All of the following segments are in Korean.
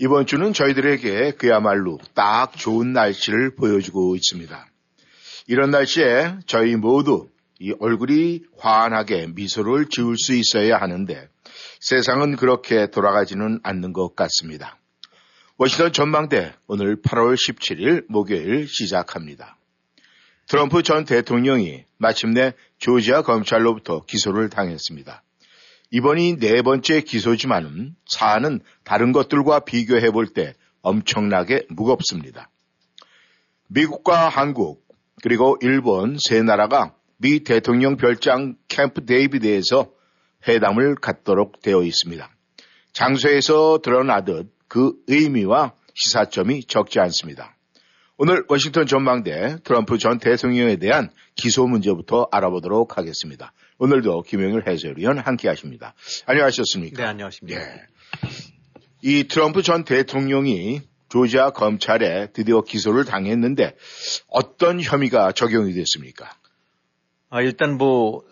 이번 주는 저희들에게 그야말로 딱 좋은 날씨를 보여주고 있습니다. 이런 날씨에 저희 모두 이 얼굴이 환하게 미소를 지을 수 있어야 하는데 세상은 그렇게 돌아가지는 않는 것 같습니다. 워싱턴 전망대 오늘 8월 17일 목요일 시작합니다. 트럼프 전 대통령이 마침내 조지아 검찰로부터 기소를 당했습니다. 이번이 네 번째 기소지만은 사안은 다른 것들과 비교해 볼 때 엄청나게 무겁습니다. 미국과 한국 그리고 일본 세 나라가 미 대통령 별장 캠프 데이비드에서 회담을 갖도록 되어 있습니다. 장소에서 드러나듯 그 의미와 시사점이 적지 않습니다. 오늘 워싱턴 전망대 트럼프 전 대통령에 대한 기소 문제부터 알아보도록 하겠습니다. 오늘도 김영일 해설위원 함께 하십니다. 안녕하셨습니까? 네, 안녕하십니까. 예. 이 트럼프 전 대통령이 조지아 검찰에 드디어 기소를 당했는데 어떤 혐의가 적용이 됐습니까? 아, 일단 뭐,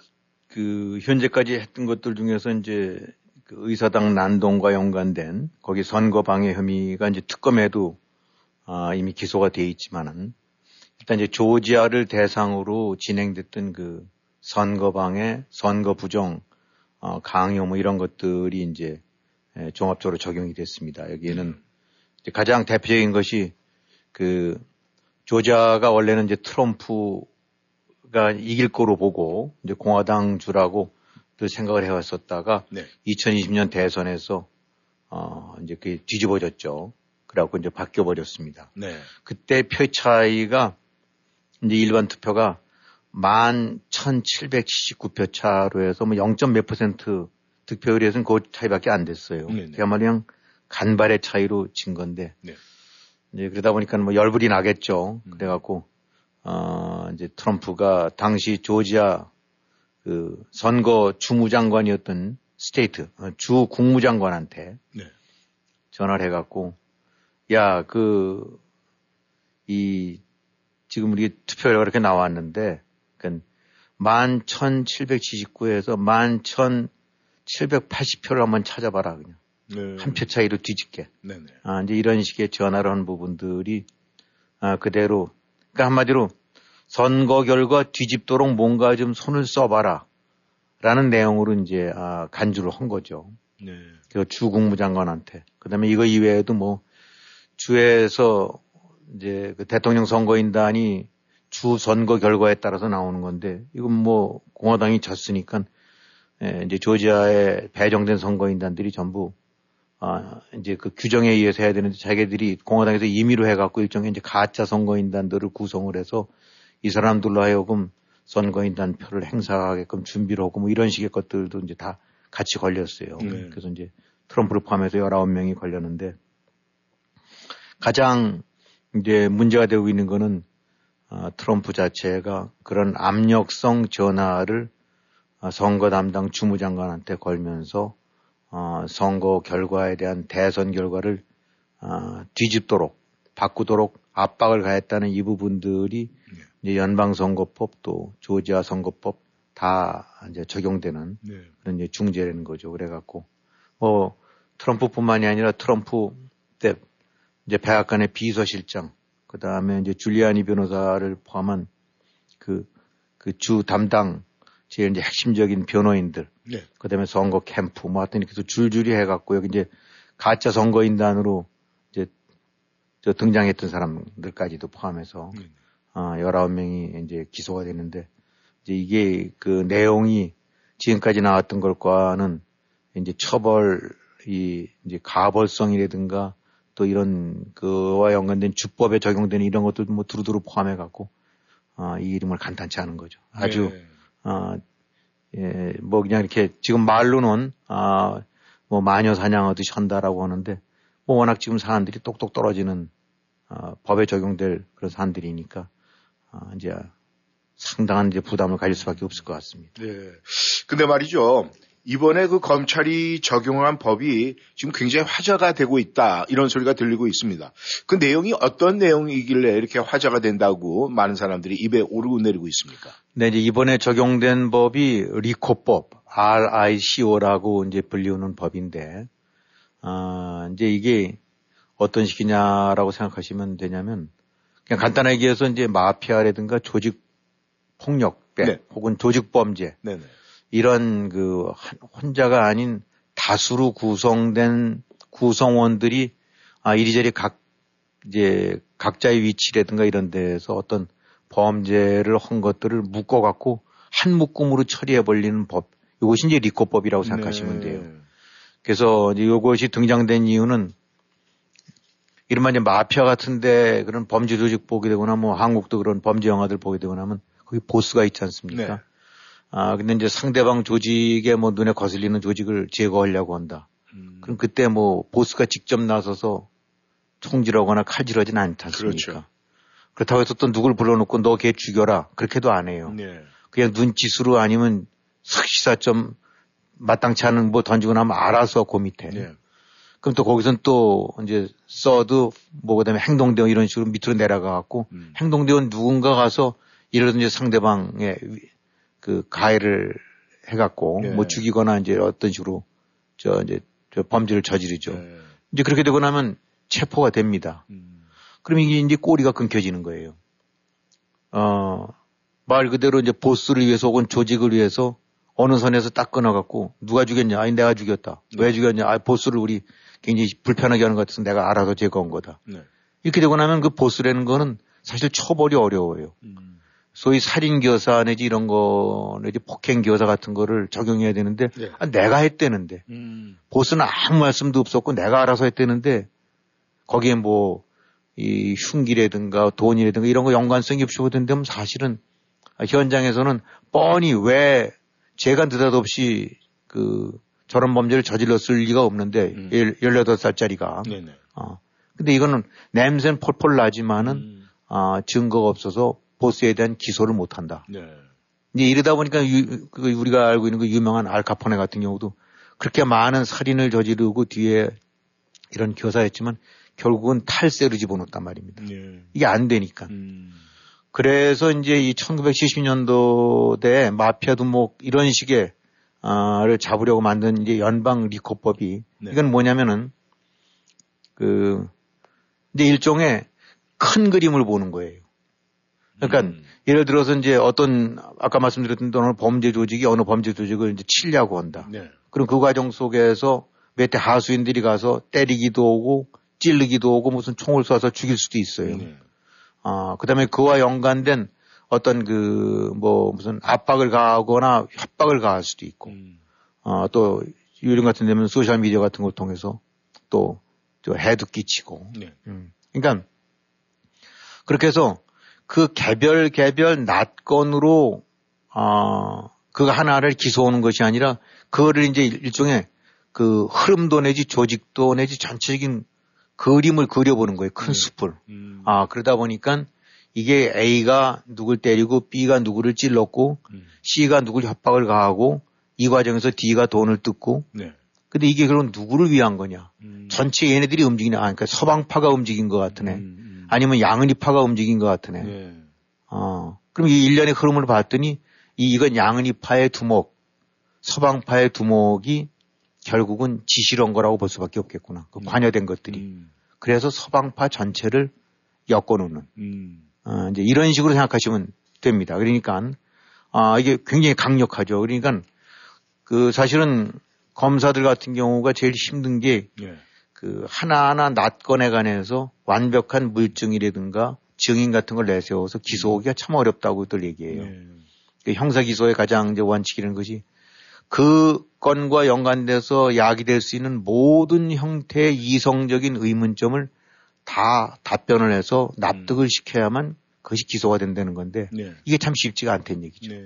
그, 현재까지 했던 것들 중에서 이제 그 의사당 난동과 연관된 거기 선거 방해 혐의가 이제 특검에도 아, 이미 기소가 돼 있지만은 일단 이제 조지아를 대상으로 진행됐던 그 선거 방해, 선거 부정, 어, 강요 뭐 이런 것들이 이제 예, 종합적으로 적용이 됐습니다. 여기에는 가장 대표적인 것이 그 조지아가 원래는 이제 트럼프 가 이길 거로 보고 이제 공화당 주라고 또 생각을 해왔었다가 네. 2020년 대선에서 어 이제 그게 뒤집어졌죠. 그래갖고 이제 바뀌어 버렸습니다. 네. 그때 표 차이가 이제 일반 투표가 11,779표 차로 해서 뭐 0. 몇 퍼센트 득표율에서는 그 차이밖에 안 됐어요. 네네. 그야말로 그냥 간발의 차이로 진 건데. 네. 이제 그러다 보니까 뭐 열불이 나겠죠. 음. 그래갖고 어, 이제 트럼프가 당시 조지아 그 선거 주무장관이었던 State, 어, 주 국무장관한테 네. 전화를 해갖고, 야, 그, 이, 지금 우리 투표율가 그렇게 나왔는데, 그, 11,779에서 11,780표를 한번 찾아봐라, 그냥. 네. 한표 차이로 뒤집게. 네 네. 아, 이제 이런 식의 전화를 한 부분들이, 아, 그대로 그러니까 한마디로 선거 결과 뒤집도록 뭔가 좀 손을 써봐라. 라는 내용으로 이제 아, 간주를 한 거죠. 네. 그 주 국무 장관한테. 그 다음에 이거 이외에도 뭐 주에서 이제 그 대통령 선거인단이 주 선거 결과에 따라서 나오는 건데 이건 뭐 공화당이 졌으니까 예, 이제 조지아에 배정된 선거인단들이 전부 아, 이제 그 규정에 의해서 해야 되는데 자기들이 공화당에서 임의로 해갖고 일종의 이제 가짜 선거인단들을 구성을 해서 이 사람들로 하여금 선거인단 표를 행사하게끔 준비를 하고 뭐 이런 식의 것들도 이제 다 같이 걸렸어요. 네. 그래서 이제 트럼프를 포함해서 19명이 걸렸는데 가장 이제 문제가 되고 있는 거는 어, 트럼프 자체가 그런 압력성 전화를 어, 선거 담당 주무장관한테 걸면서 어, 선거 결과에 대한 대선 결과를 어, 뒤집도록 바꾸도록 압박을 가했다는 이 부분들이 네. 이제 연방선거법 또 조지아 선거법 다 이제 적용되는 네. 그런 이제 중재라는 거죠. 그래갖고 뭐 트럼프뿐만이 아니라 트럼프 때 이제 백악관의 비서실장 그 다음에 이제 줄리아니 변호사를 포함한 그 그 주 담당 제일 이제 핵심적인 변호인들, 네. 그 다음에 선거 캠프 뭐 하여튼 이렇게 줄줄이 해갖고 여기 이제 가짜 선거인단으로 이제 저 등장했던 사람들까지도 포함해서 네. 어, 19명이 이제 기소가 됐는데 이제 이게 그 내용이 지금까지 나왔던 것과는 이제 처벌 이 이제 가벌성이라든가 또 이런 그와 연관된 주법에 적용되는 이런 것들 뭐 두루두루 포함해 갖고 어, 이 이름을 간단치 않은 거죠. 아주 네. 어, 예, 뭐 그냥 이렇게 지금 말로는 아, 뭐 마녀 사냥하듯이 한다라고 하는데 뭐 워낙 지금 사안들이 똑똑 떨어지는 어, 법에 적용될 그런 사안들이니까 어, 이제 상당한 이제 부담을 가질 수밖에 없을 것 같습니다. 네. 근데 말이죠. 이번에 그 검찰이 적용한 법이 지금 굉장히 화제가 되고 있다. 이런 소리가 들리고 있습니다. 그 내용이 어떤 내용이길래 이렇게 화제가 된다고 많은 사람들이 입에 오르고 내리고 있습니까? 네, 이제 이번에 적용된 법이 리코법, RICO라고 이제 불리우는 법인데, 아, 이제 이게 어떤 식이냐라고 생각하시면 되냐면, 그냥 간단하게 얘기해서 이제 마피아라든가 조직 폭력배 네. 혹은 조직 범죄 네 네. 이런 그 한- 혼자가 아닌 다수로 구성된 구성원들이 아 이리저리 각 이제 각자의 위치라든가 이런 데에서 어떤 범죄를 한 것들을 묶어 갖고 한 묶음으로 처리해 버리는 법. 이것이 이제 리코법이라고 생각하시면 네. 돼요. 그래서 이제 이것이 등장된 이유는 이른바 이제 마피아 같은데 그런 범죄 조직 보게 되거나 뭐 한국도 그런 범죄 영화들 보게 되거나 하면 거기 보스가 있지 않습니까? 네. 아, 근데 이제 상대방 조직에 뭐 눈에 거슬리는 조직을 제거하려고 한다. 음, 그럼 그때 뭐 보스가 직접 나서서 총질하거나 칼질하진 않지 않습니까? 그렇죠. 그렇다고 해서 또 누굴 불러놓고 너 걔 죽여라. 그렇게도 안 해요. 네. 그냥 눈짓으로 아니면 슥시사 좀 마땅치 않은 뭐 던지고 나면 알아서 그 밑에. 네. 그럼 또 거기선 또 이제 써도 뭐 그다음에 행동대원 이런 식으로 밑으로 내려가 갖고 음. 행동대원 누군가 가서 이러든지 상대방의 위- 그 가해를 해갖고 네. 뭐 죽이거나 이제 어떤 식으로 저 이제 저 범죄를 저지르죠. 네. 이제 그렇게 되고 나면 체포가 됩니다. 음, 그럼 이게 이제 꼬리가 끊겨지는 거예요. 어, 말 그대로 이제 보스를 위해서 혹은 조직을 위해서 어느 선에서 딱 끊어갖고 누가 죽였냐? 아니 내가 죽였다. 왜 죽였냐? 아 보스를 우리 굉장히 불편하게 하는 것 같아서 내가 알아서 제거한 거다. 네. 이렇게 되고 나면 그 보스라는 거는 사실 처벌이 어려워요. 음, 소위 살인교사 내지 이런 거 내지 폭행교사 같은 거를 적용해야 되는데 네. 아, 내가 했대는데 음, 보스는 아무 말씀도 없었고 내가 알아서 했대는데 거기에 뭐 이 흉기라든가 돈이라든가 이런 거 연관성이 없이 보던데 사실은 현장에서는 뻔히 왜 제가 느닷없이 그 저런 범죄를 저질렀을 리가 없는데 음. 열 18살짜리가 네네. 어. 근데 이거는 냄새는 폴폴 나지만은 음, 아, 증거가 없어서 보스에 대한 기소를 못 한다. 네. 이제 이러다 보니까 유- 그 우리가 알고 있는 그 유명한 알카포네 같은 경우도 그렇게 많은 살인을 저지르고 뒤에 이런 교사였지만 결국은 탈세로 집어넣었단 말입니다. 네. 이게 안 되니까. 음, 그래서 이제 이 1970년도대 마피아 두목 이런 식의 아를 잡으려고 만든 이제 연방 리코법이 네. 이건 뭐냐면은 그 이제 일종의 큰 그림을 보는 거예요. 그러니까 음, 예를 들어서 이제 어떤 아까 말씀드렸던 어느 범죄 조직이 어느 범죄 조직을 이제 치려고 한다. 네. 그럼 그 과정 속에서 몇대 하수인들이 가서 때리기도 하고 찔르기도 하고 무슨 총을 쏴서 죽일 수도 있어요. 네. 아, 그 다음에 그와 연관된 어떤 그, 뭐, 무슨 압박을 가하거나 협박을 가할 수도 있고, 음, 아, 또, 요즘 같은 데면 소셜 미디어 같은 걸 통해서 또, 저 해도 끼치고, 네. 음. 그러니까, 그렇게 해서 그 개별 개별 낫건으로, 아, 그 하나를 기소하는 것이 아니라, 그거를 이제 일종의 그 흐름도 내지 조직도 내지 전체적인 그림을 그려보는 거예요. 큰 숲을. 음, 아, 그러다 보니까 이게 A가 누굴 때리고 B가 누구를 찔렀고 음, C가 누굴 협박을 가하고 이 과정에서 D가 돈을 뜯고 네. 근데 이게 그럼 누구를 위한 거냐? 음, 전체 얘네들이 움직이냐? 아, 그러니까 서방파가 움직인 것 같으네. 음, 음, 아니면 양은이파가 움직인 것 같으네. 네. 어. 그럼 이 일련의 흐름을 봤더니 이 이건 양은이파의 두목, 서방파의 두목이 결국은 지시를 한 거라고 볼 수밖에 없겠구나. 그 관여된 것들이. 음, 그래서 서방파 전체를 엮어놓는. 음, 어, 이제 이런 식으로 생각하시면 됩니다. 그러니까, 아, 이게 굉장히 강력하죠. 그러니까, 그 사실은 검사들 같은 경우가 제일 힘든 게 네. 그 하나하나 낫건에 관해서 완벽한 물증이라든가 증인 같은 걸 내세워서 기소하기가 참 어렵다고들 얘기해요. 네. 그 형사 기소의 가장 이제 원칙이라는 것이 그 건과 연관돼서 야기될 수 있는 모든 형태의 이성적인 의문점을 다 답변을 해서 납득을 시켜야만 그것이 기소가 된다는 건데 네. 이게 참 쉽지가 않다는 얘기죠. 네.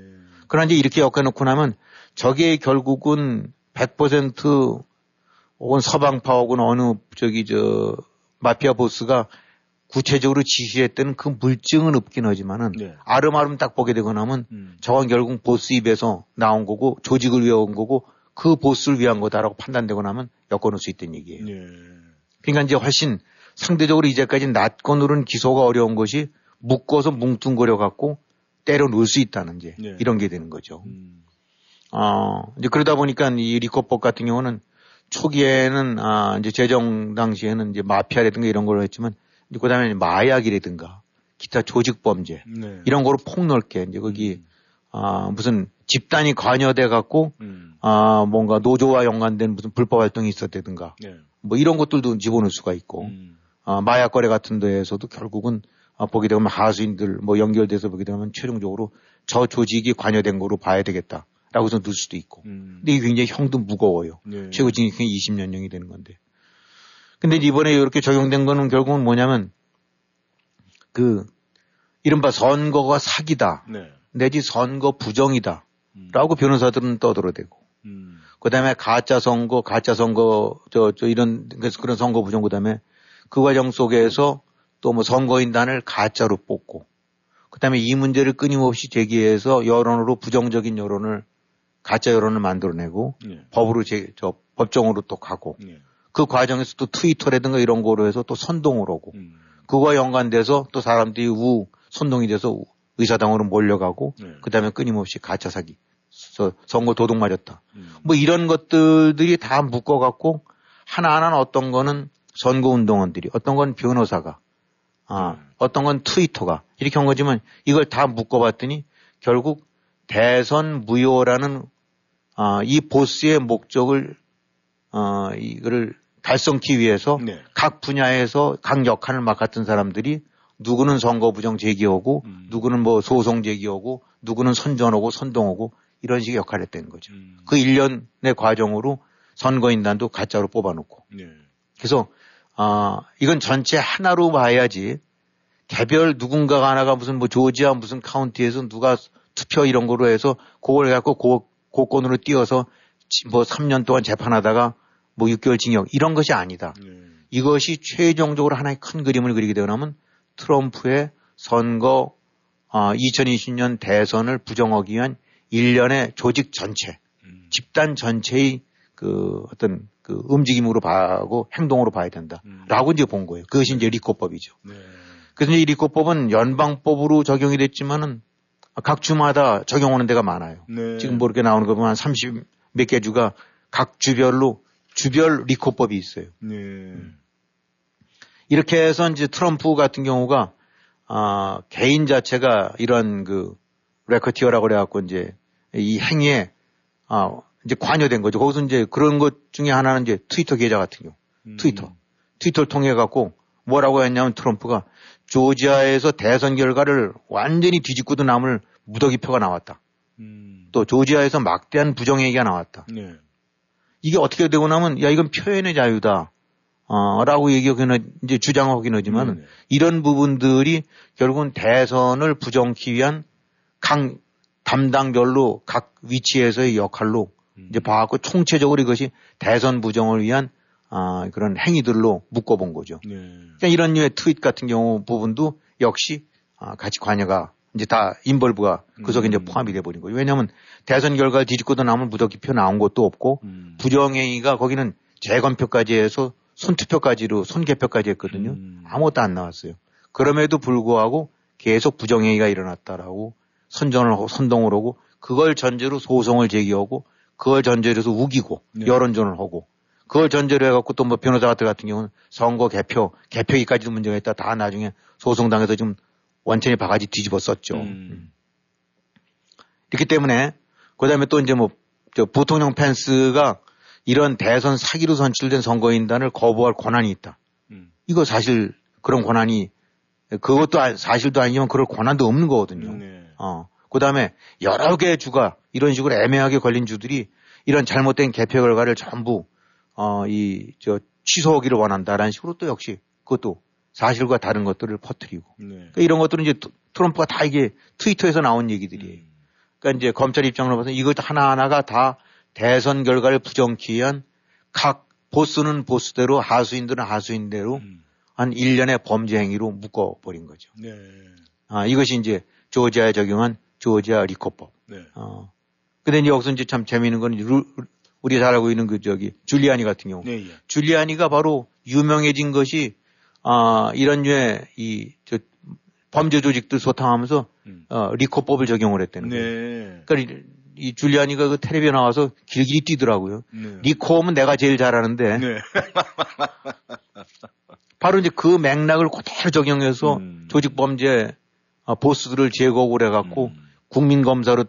그러나 이제 이렇게 엮어놓고 나면 저게 결국은 100% 혹은 서방파 혹은 어느 저기 저 마피아 보스가 구체적으로 지시했던 그 물증은 없긴 하지만은 네. 아름아름 딱 보게 되고 나면 음. 저건 결국 보스 입에서 나온 거고 조직을 위해 온 거고 그 보스를 위한 거다라고 판단되고 나면 엮어놓을 수 있다는 얘기예요. 예. 그러니까 이제 훨씬 상대적으로 이제까지 낮건으로는 기소가 어려운 것이 묶어서 뭉뚱거려 갖고 때려 놓을 수 있다는 이제 네. 이런 게 되는 거죠. 음. 어, 이제 그러다 보니까 이 리코법 같은 경우는 초기에는 아, 이제 재정 당시에는 이제 마피아라든가 이런 걸로 했지만 이제 그다음에 마약이라든가 기타 조직 범죄 네. 이런 거로 폭넓게 이제 거기 아, 무슨 집단이 관여돼 갖고 음. 아, 뭔가 노조와 연관된 무슨 불법 활동이 있었다든가 네. 뭐 이런 것들도 집어넣을 수가 있고 음. 아, 마약 거래 같은 데에서도 결국은 아, 보게 되면 하수인들 뭐 연결돼서 보게 되면 최종적으로 저 조직이 관여된 거로 봐야 되겠다 라고 해서 넣을 수도 있고. 음. 근데 이게 굉장히 형도 무거워요. 네. 최고 징역형이 20년형이 되는 건데. 근데 이번에 이렇게 적용된 거는 결국은 뭐냐면 그 이른바 선거가 사기다. 네. 내지 선거 부정이다. 음. 라고 변호사들은 떠들어대고. 음. 그 다음에 가짜 선거, 가짜 선거, 저, 저 이런, 그래서 그런 선거 부정, 그 다음에 그 과정 속에서 또 뭐 선거인단을 가짜로 뽑고, 그 다음에 이 문제를 끊임없이 제기해서 여론으로 부정적인 여론을, 가짜 여론을 만들어내고, 네. 법으로 제, 저, 법정으로 또 가고, 네. 그 과정에서 또 트위터라든가 이런 거로 해서 또 선동을 하고, 음. 그거와 연관돼서 또 사람들이 우, 선동이 돼서 의사당으로 몰려가고, 네. 그 다음에 끊임없이 가짜 사기, 저, 선거 도둑 맞았다. 음. 뭐 이런 것들이 다 묶어갖고 하나하나 어떤 거는 선거 운동원들이, 어떤 건 변호사가, 아, 음. 어떤 건 트위터가 이렇게 한 거지만 이걸 다 묶어봤더니 결국 대선 무효라는 아, 이 보스의 목적을 어, 이거를 달성하기 위해서 네. 각 분야에서 각 역할을 맡았던 사람들이 누구는 선거 부정 제기하고 음. 누구는 뭐 소송 제기하고 누구는 선전하고 선동하고 이런 식의 역할을 했다는 거죠. 음. 그 1년의 과정으로 선거인단도 가짜로 뽑아놓고. 네. 그래서, 아, 이건 전체 하나로 봐야지 개별 누군가가 하나가 무슨 뭐 조지아 무슨 카운티에서 누가 투표 이런 거로 해서 그걸 갖고 고, 고건으로 띄어서 지- 뭐 3년 동안 재판하다가 뭐 6개월 징역 이런 것이 아니다. 네. 이것이 최종적으로 하나의 큰 그림을 그리게 되면 트럼프의 선거 아, 2020년 대선을 부정하기 위한 일련의 조직 전체, 음. 집단 전체의 그 어떤 그 움직임으로 봐고 행동으로 봐야 된다. 음. 라고 이제 본 거예요. 그것이 이제 리코법이죠. 네. 그래서 이제 이 RICO법은 연방법으로 적용이 됐지만은 각 주마다 적용하는 데가 많아요. 네. 지금 뭐 이렇게 나오는 거 보면 한 30 몇 개 주가 각 주별로 주별 RICO법이 있어요. 네. 이렇게 해서 이제 트럼프 같은 경우가 아, 개인 자체가 이런 그 racketeer라고 그래갖고 이제 이 행위에 아, 이제 관여된 거죠. 거기서 이제 그런 것 중에 하나는 이제 트위터 계좌 같은 경우. 음. 트위터. 트위터를 통해 갖고 뭐라고 했냐면 트럼프가 조지아에서 대선 결과를 완전히 뒤집고도 남을 무더기표가 나왔다. 음. 또 조지아에서 막대한 부정행위가 나왔다. 네. 이게 어떻게 되고 나면 야 이건 표현의 자유다. 어, 라고 얘기하기는 이제 주장하긴 하지만 네네. 이런 부분들이 결국은 대선을 부정키 위한 각 담당별로 각 위치에서의 역할로 음. 이제 봐갖고 총체적으로 이것이 대선 부정을 위한 아, 그런 행위들로 묶어본 거죠. 네. 그러니까 이런 류의 트윗 같은 경우 부분도 역시 아, 같이 관여가 이제 다 인벌브가 그 속에 음. 이제 포함이 돼 버린 거죠. 왜냐하면 대선 결과를 뒤집고도 남은 무더기표 나온 것도 없고 음. 부정행위가 거기는 재검표까지 해서 손투표까지로 손개표까지 했거든요. 음. 아무것도 안 나왔어요. 그럼에도 불구하고 계속 부정행위가 일어났다라고 선전을 하고 선동을 하고 그걸 전제로 소송을 제기하고 그걸 전제로 해서 우기고 네. 여론전을 하고 그걸 전제로 해갖고 또 뭐 변호사 같은 경우는 선거 개표 개표기까지도 문제가 있다 다 나중에 소송당해서 지금 완전히 바가지 뒤집어 썼죠. 음. 이렇기 때문에 그다음에 또 이제 뭐저 부통령 펜스가 이런 대선 사기로 선출된 선거인단을 거부할 권한이 있다. 음. 이거 사실 그런 권한이 그것도 아- 사실도 아니지만 그럴 권한도 없는 거거든요. 네. 어. 그다음에 여러 개의 주가 이런 식으로 애매하게 걸린 주들이 이런 잘못된 개표 결과를 전부 어 이 저 취소하기를 원한다라는 식으로 또 역시 그것도 사실과 다른 것들을 퍼뜨리고 네. 그러니까 이런 것들은 이제 트- 트럼프가 다 이게 트위터에서 나온 얘기들이에요. 음. 그러니까 이제 검찰 입장으로 봐서 이것 하나 하나가 다 대선 결과를 부정키 위한 각 보스는 보스대로 하수인들은 하수인대로 음. 한 1년의 범죄 행위로 묶어 버린 거죠. 네. 아, 이것이 이제 조지아에 적용한 조지아 리코법. 네. 어. 근데 이제 여기서 이제 참 재미있는 건 루, 우리가 잘 알고 있는 그 저기 줄리아니 같은 경우. 네, 예. 줄리아니가 바로 유명해진 것이 아, 이런 류의 이, 저, 범죄 조직들 소탕하면서 음. 어, 리코법을 적용을 했다는 거예요. 네. 그러니까 이, 이 줄리아니가 그 텔레비에 나와서 길길이 뛰더라고요. 네. 리코하면 내가 제일 잘하는데 네. 바로 이제 그 맥락을 그대로 적용해서 음. 조직 범죄 아, 보스들을 제거를 해갖고 음. 국민 검사로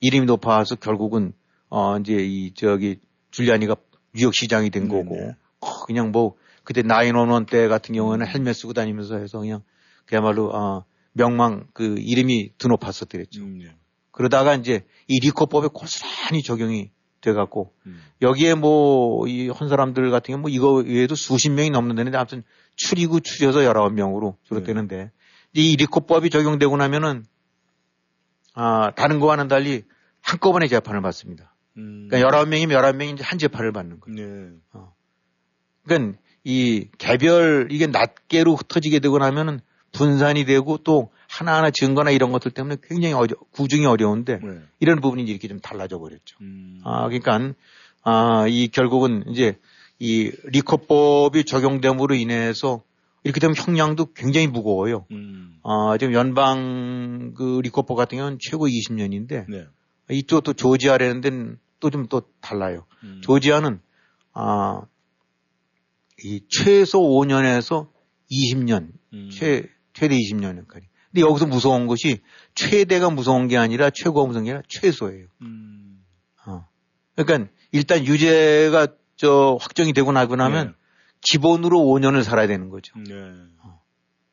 이름이 높아서 결국은 어 이제 이 저기 줄리아니가 뉴욕 시장이 된 거고 네네. 어, 그냥 뭐 그때 나인원원 때 같은 경우에는 헬멧 쓰고 다니면서 해서 그냥 그야말로 어 명망 그 이름이 드높았었더랬죠. 음, 네. 그러다가 이제 이 리코법에 고스란히 적용이 돼갖고 음. 여기에 뭐이한 사람들 같은 경우 뭐 이거 외에도 수십 명이 넘는다는데 아무튼 추리고 추려서 19명으로 줄었대는데 이 리코법이 적용되고 나면은 아 다른 거와는 달리 한꺼번에 재판을 받습니다. 음. 그러니까 19명이면 19명이 이제 한 재판을 받는 거예요. 네. 그러니까 이 개별 이게 낱개로 흩어지게 되고 나면은 분산이 되고 또 하나하나 증거나 이런 것들 때문에 굉장히 어려, 구중이 어려운데 네. 이런 부분이 이렇게 좀 달라져 버렸죠. 음. 아, 그러니까 아, 이 결국은 이제 이 리커법이 적용됨으로 인해서 이렇게 되면 형량도 굉장히 무거워요. 음. 아, 지금 연방 그 리커법 같은 경우는 최고 20년인데 네. 이쪽도 조지아라는 데는 또 좀 또 달라요. 음. 조지아는 아, 이 최소 5년에서 20년, 음. 최, 최대 20년까지. 근데 여기서 무서운 것이 최대가 무서운 게 아니라 최고가 무서운 게 아니라 최소예요. 음. 어. 그러니까 일단 유죄가 저 확정이 되고 나고 나면 네. 기본으로 5년을 살아야 되는 거죠. 네.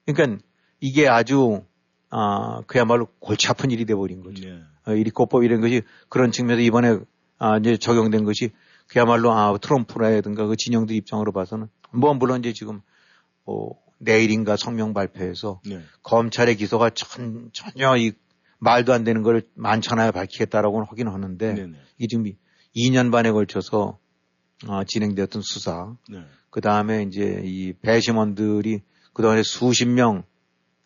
그러니까 이게 아주 아 그야말로 골치 아픈 일이 돼버린 거죠. 네. 어, 이 리코법 이런 것이 그런 측면에서 이번에 아 이제 적용된 것이 그야말로 아 트럼프라든가 그 진영들 입장으로 봐서는 뭐 물론 이제 지금 뭐 내일인가 성명 발표해서 네. 검찰의 기소가 전, 전혀 이 말도 안 되는 걸 많잖아요 밝히겠다라고는 하긴 하는데 네. 네. 이게 지금 2년 반에 걸쳐서 어, 진행되었던 수사. 네. 그 다음에 이제 이 배심원들이 그 동안에 수십 명,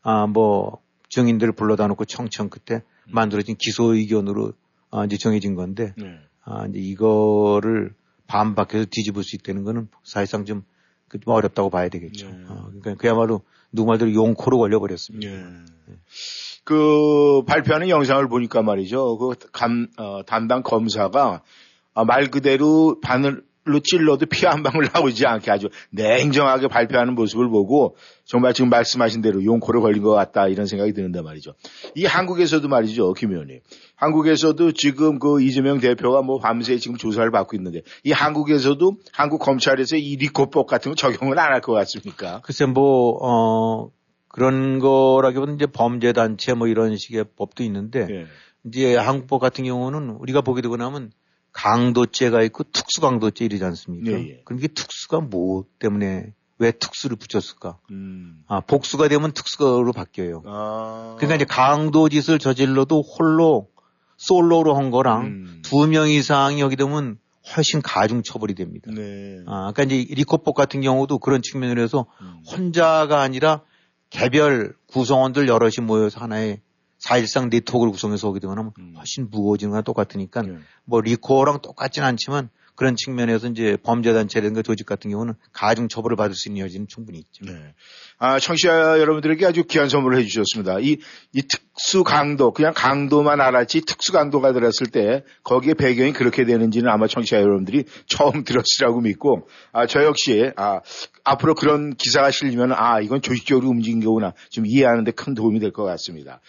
아, 뭐, 증인들을 불러다 놓고 청청 끝에 만들어진 기소 의견으로 아, 이제 정해진 건데, 네. 아, 이제 이거를 반박해서 뒤집을 수 있다는 거는 사실상 좀, 그좀 어렵다고 봐야 되겠죠. 네. 어, 그러니까 그야말로 누구 말대로 용코로 걸려버렸습니다. 예. 그 발표하는 영상을 보니까 말이죠. 그 감, 어, 담당 검사가 아, 말 그대로 바늘 로 찔러도 피 한 방울 나오지 않게 아주 냉정하게 발표하는 모습을 보고 정말 지금 말씀하신 대로 용코로 걸린 것 같다 이런 생각이 드는데 말이죠. 이 한국에서도 말이죠. 김 의원님. 한국에서도 지금 그 이재명 대표가 뭐 밤새 지금 조사를 받고 있는데 이 한국에서도 한국 검찰에서 이 리코법 같은 거 적용을 안 할 것 같습니까? 글쎄 뭐, 어, 그런 거라기보다는 이제 범죄단체 뭐 이런 식의 법도 있는데, 예. 이제 한국법 같은 경우는 우리가 보게 되고 나면 강도죄가 있고 특수강도죄 이러지 않습니까? 예, 예. 그럼 이게 특수가 뭐 때문에 왜 특수를 붙였을까? 음. 아, 복수가 되면 특수로 바뀌어요. 아. 그러니까 이제 강도 짓을 저질러도 홀로 솔로로 한 거랑 음. 두명 이상이 여기 되면 훨씬 가중 처벌이 됩니다. 네. 아, 그러니까 이제 리코법 같은 경우도 그런 측면으로 해서 음. 혼자가 아니라 개별 구성원들 여럿이 모여서 하나의 사실상 네트워크를 구성해서 오게 되면 음. 훨씬 무거워지는 거랑 똑같으니까 네. 뭐 리코어랑 똑같진 않지만 그런 측면에서 이제 범죄단체라든가 조직 같은 경우는 가중 처벌을 받을 수 있는 여지는 충분히 있죠. 네. 아, 청취자 여러분들에게 아주 귀한 선물을 해주셨습니다. 이, 이 특수 강도, 그냥 강도만 알았지 특수 강도가 들었을 때 거기에 배경이 그렇게 되는지는 아마 청취자 여러분들이 처음 들었으라고 믿고, 아, 저 역시, 아, 앞으로 그런 기사가 실리면, 아, 이건 조직적으로 움직인 거구나. 좀 이해하는데 큰 도움이 될 것 같습니다.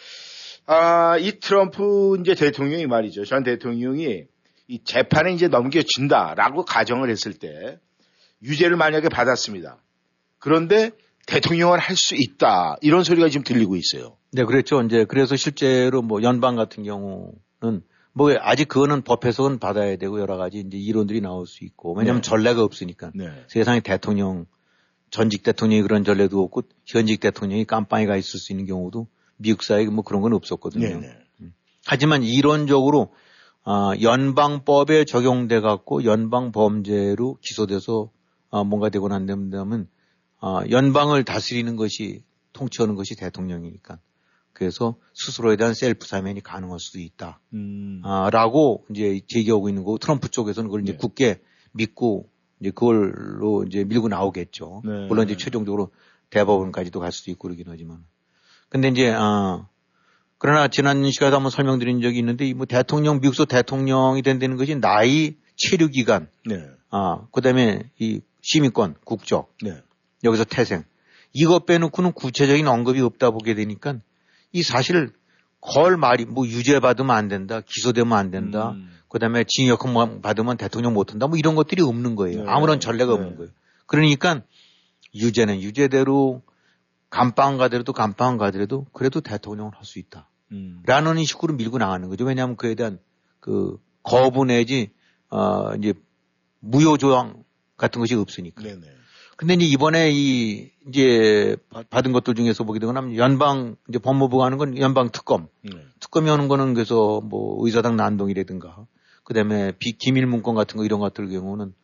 아, 이 트럼프 이제 대통령이 말이죠. 전 대통령이 이 재판에 이제 넘겨진다라고 가정을 했을 때 유죄를 만약에 받았습니다. 그런데 대통령을 할 수 있다. 이런 소리가 지금 들리고 있어요. 네, 그렇죠. 이제 그래서 실제로 뭐 연방 같은 경우는 뭐 아직 그거는 법 해석은 받아야 되고 여러 가지 이제 이론들이 나올 수 있고 왜냐하면 네. 전례가 없으니까 네. 세상에 대통령 전직 대통령이 그런 전례도 없고 현직 대통령이 깜빵이가 있을 수 있는 경우도 미국 사회에 뭐 그런 건 없었거든요. 네, 네. 하지만 이론적으로 아, 연방법에 적용돼 갖고 연방 범죄로 기소돼서 어, 뭔가 되고 난 다음에 어, 연방을 다스리는 것이 통치하는 것이 대통령이니까 그래서 스스로에 대한 셀프 사면이 가능할 수도 있다. 음. 아, 라고 이제 제기하고 있는 거고 트럼프 쪽에서는 그걸 이제 네. 굳게 믿고 이제 그걸로 이제 밀고 나오겠죠. 네. 물론 이제 최종적으로 대법원까지도 갈 수도 있고 그러긴 하지만. 근데 이제, 아, 그러나 지난 시간에 한번 설명드린 적이 있는데 뭐 대통령, 미국서 대통령이 된다는 것이 나이, 체류 기간, 네. 아, 그 다음에 이 시민권, 국적, 네. 여기서 태생. 이것 빼놓고는 구체적인 언급이 없다 보게 되니까 이 사실 걸 말이 뭐 유죄 받으면 안 된다, 기소되면 안 된다, 음. 그 다음에 징역 받으면 대통령 못 한다, 뭐 이런 것들이 없는 거예요. 네. 아무런 전례가 네. 없는 거예요. 그러니까 유죄는 유죄대로 감방 가더라도 감방 가더라도 그래도 대통령을 할 수 있다. 음. 라는 식으로 밀고 나가는 거죠. 왜냐하면 그에 대한 그 거부 내지 어 이제 무효 조항 같은 것이 없으니까. 네네. 근데 이제 이번에 이 이제 받은 것들 중에서 보게 되면 연방 이제 법무부가 하는 건 연방 특검. 네. 특검이 하는 거는 그래서 뭐 의사당 난동이라든가 그다음에 비 기밀 문건 같은 거 이런 것들 경우는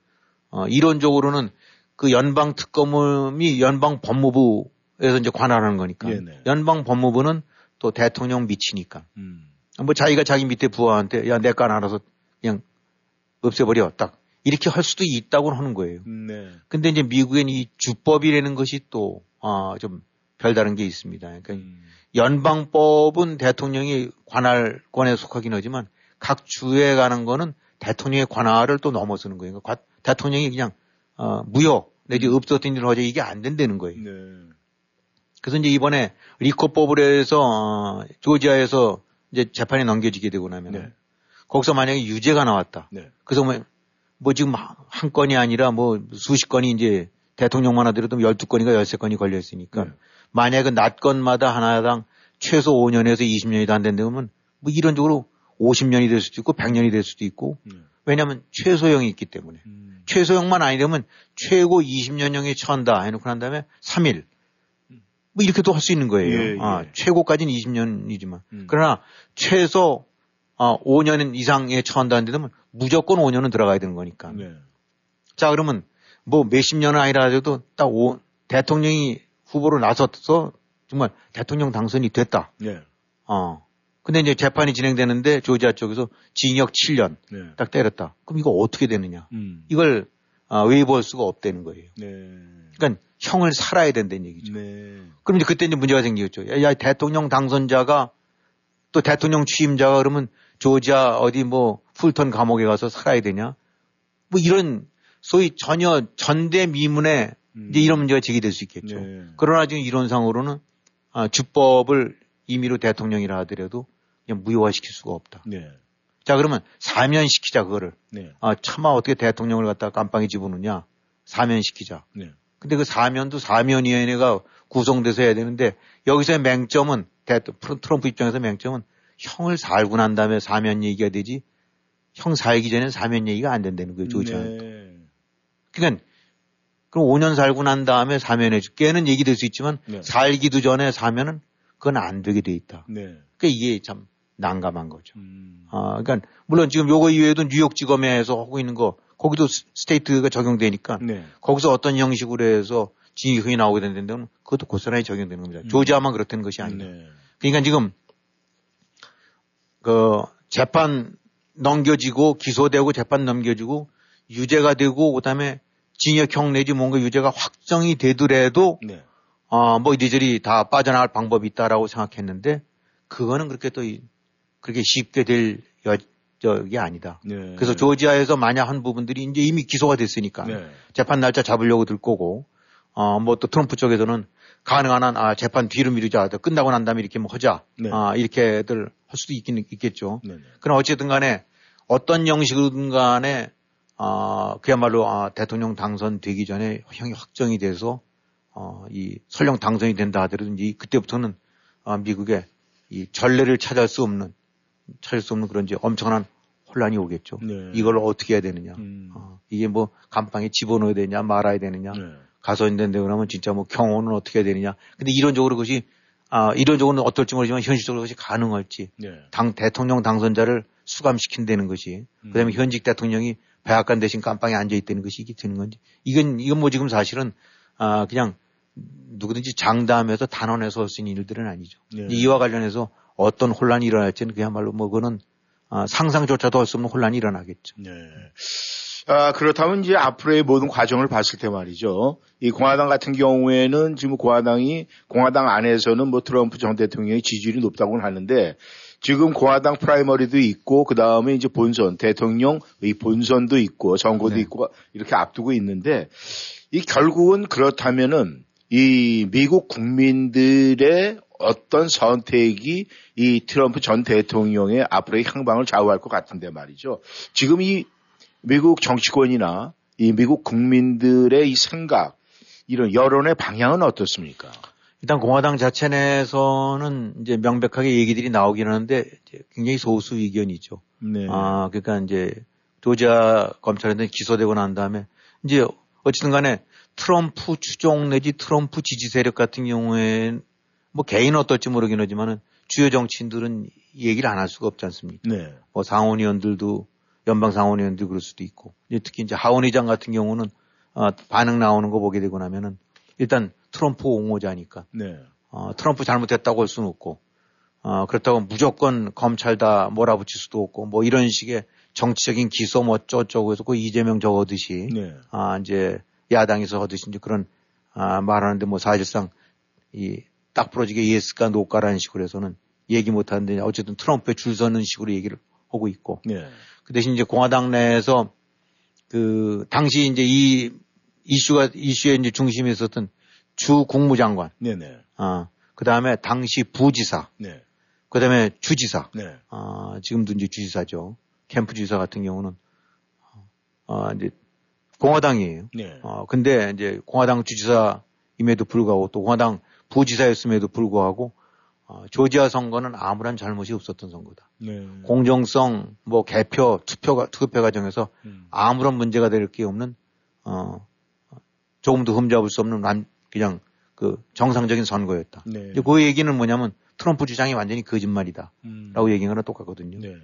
어 이론적으로는 그 연방 특검이 연방 법무부 에서 이제 관할하는 거니까 네네. 연방 법무부는 또 대통령 미치니까 음. 뭐 자기가 자기 밑에 부하한테 야 내 건 알아서 그냥 없애버려 딱 이렇게 할 수도 있다고 하는 거예요. 네. 근데 이제 미국엔 이 주법이라는 것이 또, 아, 좀 별다른 게 있습니다. 그러니까 음. 연방법은 대통령이 관할권에 속하긴 하지만 각 주에 가는 거는 대통령의 관할을 또 넘어서는 거예요. 그러니까 대통령이 그냥, 어, 무효 내지 음. 없었던 일을 하자 이게 안 된다는 거예요. 네. 그래서 이제 이번에 리코법을 해서, 어, 조지아에서 이제 재판에 넘겨지게 되고 나면 네. 거기서 만약에 유죄가 나왔다. 네. 그래서 뭐 뭐 지금 한 건이 아니라 뭐 수십 건이 이제 대통령만 하더라도 12건인가 13건이 걸려 있으니까 네. 만약에 낮 건마다 하나당 최소 5년에서 20년이 안 된다면 뭐 이런적으로 50년이 될 수도 있고 100년이 될 수도 있고 네. 왜냐하면 최소형이 있기 때문에 음. 최소형만 아니려면 최고 20년형이 처한다 해놓고 난 다음에 3일 뭐 이렇게도 할 수 있는 거예요. 예, 예. 아, 최고까지는 20년이지만 음. 그러나 최소 어, 5년 이상에 처한다는 데면 무조건 5년은 들어가야 되는 거니까. 네. 자, 그러면 뭐 몇십 년은 아니라 하더라도 딱 오, 대통령이 후보로 나섰어 정말 대통령 당선이 됐다. 네. 어. 근데 이제 재판이 진행되는데 조지아 쪽에서 징역 7년 네. 딱 때렸다. 그럼 이거 어떻게 되느냐? 음. 이걸 아, 웨이브할 수가 없다는 거예요. 네. 그러니까 형을 살아야 된다는 얘기죠. 네. 그럼 이제 그때 이제 문제가 생기겠죠. 야, 야, 대통령 당선자가 또 대통령 취임자가 그러면 조지아 어디 뭐 풀턴 감옥에 가서 살아야 되냐? 뭐 이런 소위 전혀 전대미문에 음. 이제 이런 문제가 제기될 수 있겠죠. 네. 그러나 지금 이론상으로는 아, 주법을 임의로 대통령이라 하더라도 그냥 무효화시킬 수가 없다. 네. 자 그러면 사면시키자 그거를. 네. 아 차마 어떻게 대통령을 갖다 깜빵에 집어넣냐? 사면시키자. 네. 근데 그 사면도 사면위원회가 구성돼서 해야 되는데 여기서의 맹점은 대, 트럼프 입장에서 맹점은 형을 살고 난 다음에 사면 얘기가 되지 형 살기 전에 사면 얘기가 안 된다는 거예요, 조지한테. 네. 그러니까 그럼 5년 살고 난 다음에 사면해 줄게는 얘기 될 수 있지만 네. 살기도 전에 사면은 그건 안 되게 돼 있다. 네. 그러니까 이게 참 난감한 거죠. 음. 아, 그러니까 물론 지금 요거 이외에도 뉴욕지검에서 하고 있는 거 거기도 스테이트가 적용되니까 네. 거기서 어떤 형식으로 해서 징역이 나오게 된다면 그것도 고스란히 적용되는 겁니다. 음. 조지아만 그렇다는 것이 아니라. 네. 그러니까 지금 그 재판 넘겨지고 기소되고 재판 넘겨지고 유죄가 되고 그다음에 징역형 내지 뭔가 유죄가 확정이 되더라도 네. 어 뭐 이리저리 다 빠져나갈 방법이 있다라고 생각했는데 그거는 그렇게 또 그렇게 쉽게 될 여 적이 아니다. 네. 그래서 조지아에서 만약 한 부분들이 이제 이미 기소가 됐으니까 네. 재판 날짜 잡으려고 들 거고 어 뭐 또 트럼프 쪽에서는 가능한 한 아, 재판 뒤로 미루자. 끝나고 난 다음에 이렇게 뭐 하자. 네. 아, 이렇게들 할 수도 있긴 있겠죠. 네. 그럼 어쨌든 간에 어떤 형식이든 간에 아, 그야말로 아, 대통령 당선되기 전에 형이 확정이 돼서 어, 이 설령 당선이 된다 하더라도 이제 그때부터는 아, 미국의 이 전례를 찾을 수 없는 찾을 수 없는 그런 이제 엄청난 혼란이 오겠죠. 네. 이걸 어떻게 해야 되느냐. 음. 어, 이게 뭐 감방에 집어넣어야 되냐 말아야 되느냐. 네. 가서 있는데 그러면 진짜 뭐 경호는 어떻게 해야 되느냐. 근데 이론적으로 그것이 아, 이론적으로는 어떨지 모르지만 현실적으로 그것이 가능할지 네. 당 대통령 당선자를 수감시킨다는 것이 음. 그다음에 현직 대통령이 백악관 대신 깜빵에 앉아 있다는 것이 이게 되는 건지 이건 이건 뭐 지금 사실은 아 그냥 누구든지 장담해서 단언해서 쓸 일들은 아니죠. 네. 이와 관련해서 어떤 혼란이 일어날지는 그야말로 뭐 그거는 아, 상상조차도 할 수 없는 혼란이 일어나겠죠. 네. 아, 그렇다면 이제 앞으로의 모든 과정을 봤을 때 말이죠. 이 공화당 같은 경우에는 지금 공화당이 공화당 안에서는 뭐 트럼프 전 대통령의 지지율이 높다고는 하는데 지금 공화당 프라이머리도 있고 그 다음에 이제 본선 대통령 의 본선도 있고 선거도 네. 있고 이렇게 앞두고 있는데 이 결국은 그렇다면은 이 미국 국민들의 어떤 선택이 이 트럼프 전 대통령의 앞으로의 향방을 좌우할 것 같은데 말이죠. 지금 이 미국 정치권이나 이 미국 국민들의 이 생각, 이런 여론의 방향은 어떻습니까? 일단 공화당 자체 내에서는 이제 명백하게 얘기들이 나오긴 하는데 굉장히 소수 의견이죠. 네. 아, 그러니까 이제 조지아 검찰한테 기소되고 난 다음에 이제 어쨌든 간에 트럼프 추종 내지 트럼프 지지 세력 같은 경우에 뭐 개인은 어떨지 모르긴 하지만은 주요 정치인들은 얘기를 안 할 수가 없지 않습니까? 네. 뭐 상원의원들도 연방 상원의원들 그럴 수도 있고 이제 특히 이제 하원의장 같은 경우는 어, 반응 나오는 거 보게 되고 나면은 일단 트럼프 옹호자니까 네. 어, 트럼프 잘못했다고 할 수는 없고 어, 그렇다고 무조건 검찰 다 몰아붙일 수도 없고 뭐 이런 식의 정치적인 기소 뭐 어쩌고 해서 그 이재명 적어듯이 네. 아 이제 야당에서 하듯이 이제 그런 아 말하는데 뭐 사실상 이 딱 부러지게 yes가 no가라는 식으로 해서는 얘기 못 하는데 어쨌든 트럼프에 줄 서는 식으로 얘기를 하고 있고 네. 그 대신 이제 공화당 내에서 그 당시 이제 이 이슈가 이슈의 이제 중심에 있었던 주 국무장관 네네. 아, 그 다음에 당시 부지사, 네. 그 다음에 주지사, 네. 아, 지금도 이제 주지사죠. 캠프 주지사 같은 경우는, 아, 이제 공화당이에요. 네. 어, 근데 이제 공화당 주지사임에도 불구하고 또 공화당 부지사였음에도 불구하고 어, 조지아 선거는 아무런 잘못이 없었던 선거다. 네. 공정성, 뭐 개표, 투표가 투표 과정에서 음. 아무런 문제가 될 게 없는 어 조금도 흠잡을 수 없는 완 그냥 그 정상적인 선거였다. 네. 그 얘기는 뭐냐면 트럼프 주장이 완전히 거짓말이다라고 음. 얘기한 거랑 똑같거든요. 네.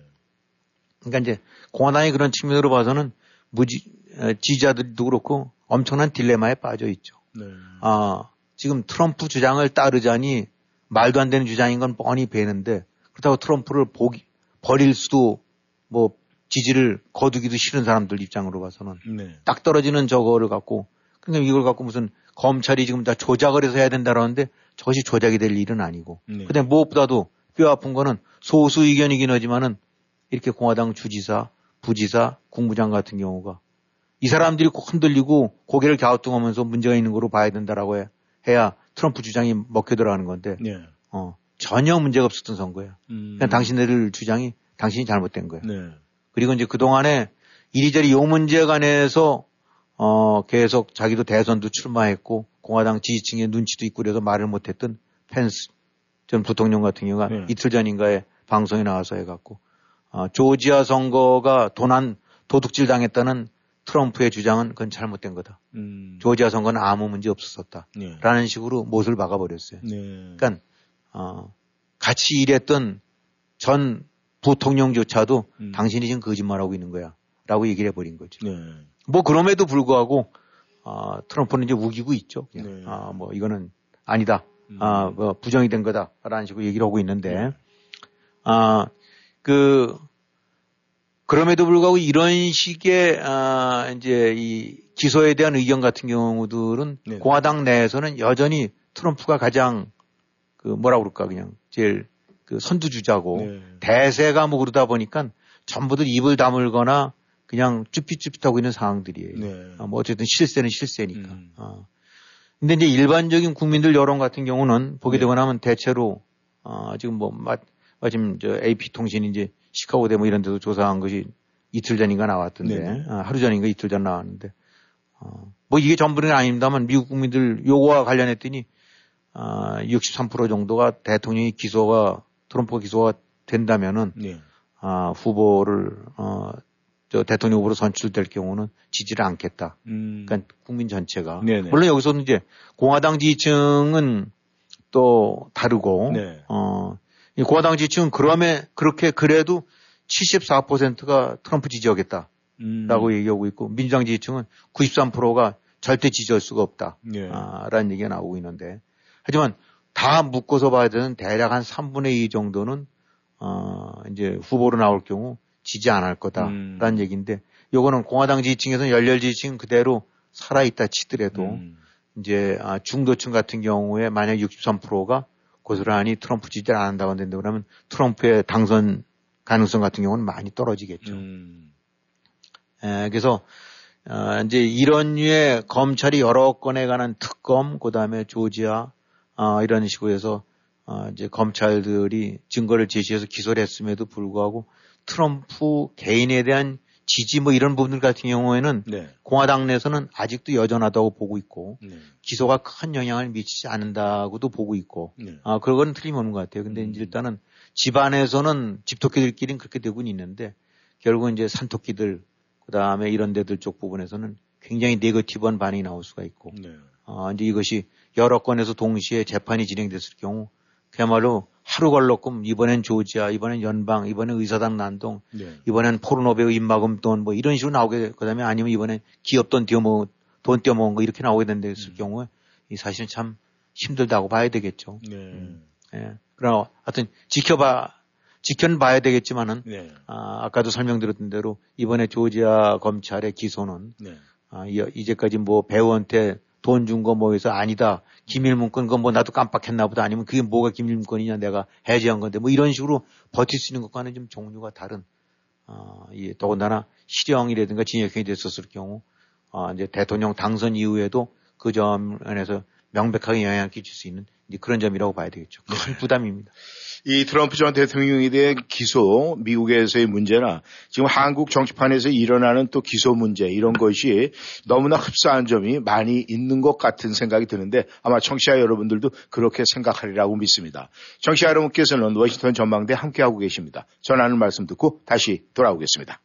그러니까 이제 공화당이 그런 측면으로 봐서는 무지 어, 지지자들도 그렇고 엄청난 딜레마에 빠져 있죠. 네. 아 지금 트럼프 주장을 따르자니 말도 안 되는 주장인 건 뻔히 배는데 그렇다고 트럼프를 보기, 버릴 수도 뭐 지지를 거두기도 싫은 사람들 입장으로 봐서는 네. 딱 떨어지는 저거를 갖고 그러니까 이걸 갖고 무슨 검찰이 지금 다 조작을 해서 해야 된다라는데 저것이 조작이 될 일은 아니고 네. 근데 무엇보다도 뼈 아픈 거는 소수 의견이긴 하지만은 이렇게 공화당 주지사, 부지사, 국무장 같은 경우가 이 사람들이 꼭 흔들리고 고개를 갸우뚱하면서 문제가 있는 거로 봐야 된다라고 해, 해야 트럼프 주장이 먹혀 들어가는 건데 네. 어, 전혀 문제가 없었던 선거예요. 음. 그냥 당신들 주장이 당신이 잘못된 거예요. 네. 그리고 이제 그 동안에 이리저리 요 문제에 관해서 어 계속 자기도 대선도 출마했고 공화당 지지층의 눈치도 있고 그래서 말을 못했던 펜스 전 부통령 같은 경우가 네. 이틀 전인가에 방송에 나와서 해갖고 어, 조지아 선거가 도난 도둑질 당했다는 트럼프의 주장은 그건 잘못된 거다. 음. 조지아 선거는 아무 문제 없었다. 네. 라는 식으로 못을 박아버렸어요. 네. 그러니까 어, 같이 일했던 전 부통령조차도 음. 당신이 지금 거짓말하고 있는 거야. 라고 얘기를 해버린 거죠. 네. 뭐 그럼에도 불구하고 어, 트럼프는 이제 우기고 있죠. 그냥. 네. 아, 뭐 이거는 아니다. 음. 아, 뭐 부정이 된 거다라는 식으로 얘기를 하고 있는데 네. 아, 그 그럼에도 불구하고 이런 식의 아, 이제 이 기소에 대한 의견 같은 경우들은 네. 공화당 내에서는 여전히 트럼프가 가장 그 뭐라 그럴까 그냥 제일 그 선두주자고 네. 대세가 뭐 그러다 보니까 전부들 입을 다물거나 그냥 쭈삣쭈삣하고 있는 상황들이에요. 네. 아, 뭐 어쨌든 실세는 실세니까. 음. 어. 근데 이제 일반적인 국민들 여론 같은 경우는 보게 네. 되고 나면 대체로 어, 지금 뭐 마, 마침 저 AP 통신이 이제 시카고대 뭐 이런 데도 조사한 것이 이틀 전인가 나왔던데 네네. 어, 하루 전인가 이틀 전 나왔는데 어, 뭐 이게 전부는 아닙니다만 미국 국민들 요거와 관련했더니 아, 63% 정도가 대통령이 기소가 트럼프가 기소가 된다면은 네. 아, 후보를 어, 저 대통령 후보로 선출될 경우는 지지를 않겠다. 음. 그러니까 국민 전체가 네네. 물론 여기서는 이제 공화당 지지층은 또 다르고 네. 어, 이 공화당 지지층은 그러면 그렇게 그래도 74%가 트럼프 지지하겠다. 음. 얘기하고 있고 민주당 지지층은 93%가 절대 지지할 수가 없다. 예. 아, 라는 얘기가 나오고 있는데 하지만 다 묶어서 봐야 되는 대략 한 3분의 2 정도는 어, 이제 후보로 나올 경우 지지 안 할 거다라는 음. 얘기인데 요거는 공화당 지지층에서는 열렬 지지층 그대로 살아 있다 치더라도 음. 이제 아, 중도층 같은 경우에 만약 63%가 고스란히 트럼프 지지를 안 한다고 한다 그러면 트럼프의 당선 가능성 같은 경우는 많이 떨어지겠죠. 음. 에, 그래서 어, 이제 이런 류의 검찰이 여러 건에 관한 특검, 그 다음에 조지아 어, 이런 식으로 해서 어, 이제 검찰들이 증거를 제시해서 기소를 했음에도 불구하고 트럼프 개인에 대한 지지 뭐 이런 부분들 같은 경우에는 네. 공화당 내에서는 아직도 여전하다고 보고 있고 네. 기소가 큰 영향을 미치지 않는다고도 보고 있고 네. 아 그건 틀림없는 것 같아요. 근데 음. 이제 일단은 집안에서는 집토끼들끼리는 그렇게 되고 있는데 결국은 이제 산토끼들 그다음에 이런 데들 쪽 부분에서는 굉장히 네거티브한 반응이 나올 수가 있고 네. 아 이제 이것이 여러 건에서 동시에 재판이 진행됐을 경우 그야말로 하루 걸렀고 이번엔 조지아, 이번엔 연방, 이번엔 의사당 난동, 네. 이번엔 포르노베의 입막음 돈 뭐 이런 식으로 나오게 그다음에 아니면 이번엔 기업 돈 띄어먹 돈 띄어먹은 거 이렇게 나오게 된다 했을 음. 경우에 이 사실은 참 힘들다고 봐야 되겠죠. 네. 음. 예. 그러나 하여튼 지켜봐 지켜는 봐야 되겠지만은 네. 아, 아까도 설명드렸던 대로 이번에 조지아 검찰의 기소는 네. 아, 이제까지 뭐 배우한테 돈 준 거 뭐 해서 아니다. 기밀 문건 그건 뭐 나도 깜빡했나 보다 아니면 그게 뭐가 기밀 문건이냐 내가 해제한 건데 뭐 이런 식으로 버틸 수 있는 것과는 좀 종류가 다른 어, 이 더군다나 실형이라든가 징역형이 됐었을 경우 어, 이제 대통령 당선 이후에도 그 점에서 명백하게 영향을 끼칠 수 있는 그런 점이라고 봐야 되겠죠. 큰 네. 부담입니다. 이 트럼프 전 대통령에 대한 기소, 미국에서의 문제나 지금 한국 정치판에서 일어나는 또 기소 문제 이런 것이 너무나 흡사한 점이 많이 있는 것 같은 생각이 드는데 아마 청취자 여러분들도 그렇게 생각하리라고 믿습니다. 청취자 여러분께서는 워싱턴 전망대 함께하고 계십니다. 전하는 말씀 듣고 다시 돌아오겠습니다.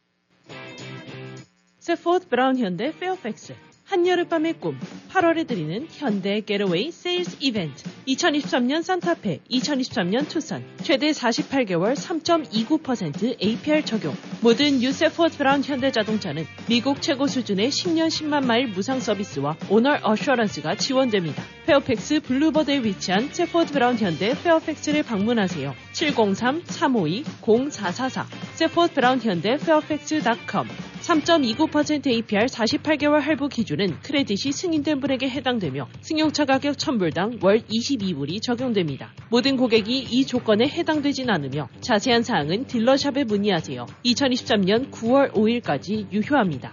Safford Brown 현대 페어팩스 한여름밤의 꿈 8월에 드리는 현대 Getaway Sales Event 2023년 산타페 2023년 투싼. 최대 48개월 3.29% APR 적용. 모든 유 Safford Brown 현대자동차는 미국 최고 수준의 10년 10만 마일 무상 서비스와 Owner Assurance가 지원됩니다. 페어팩스 블루버드에 위치한 Safford Brown 현대 페어팩스를 방문하세요. 703-352-0444 Safford Brown 현대 페어팩스.com 3.29% APR 48개월 할부 기준은 credit이 승인된 분에게 해당되며 승용차 가격 1000불당 월 22불이 적용됩니다. 모든 고객이 이 조건에 해당되진 않으며 자세한 사항은 딜러샵에 문의하세요. 2023년 9월 5일까지 유효합니다.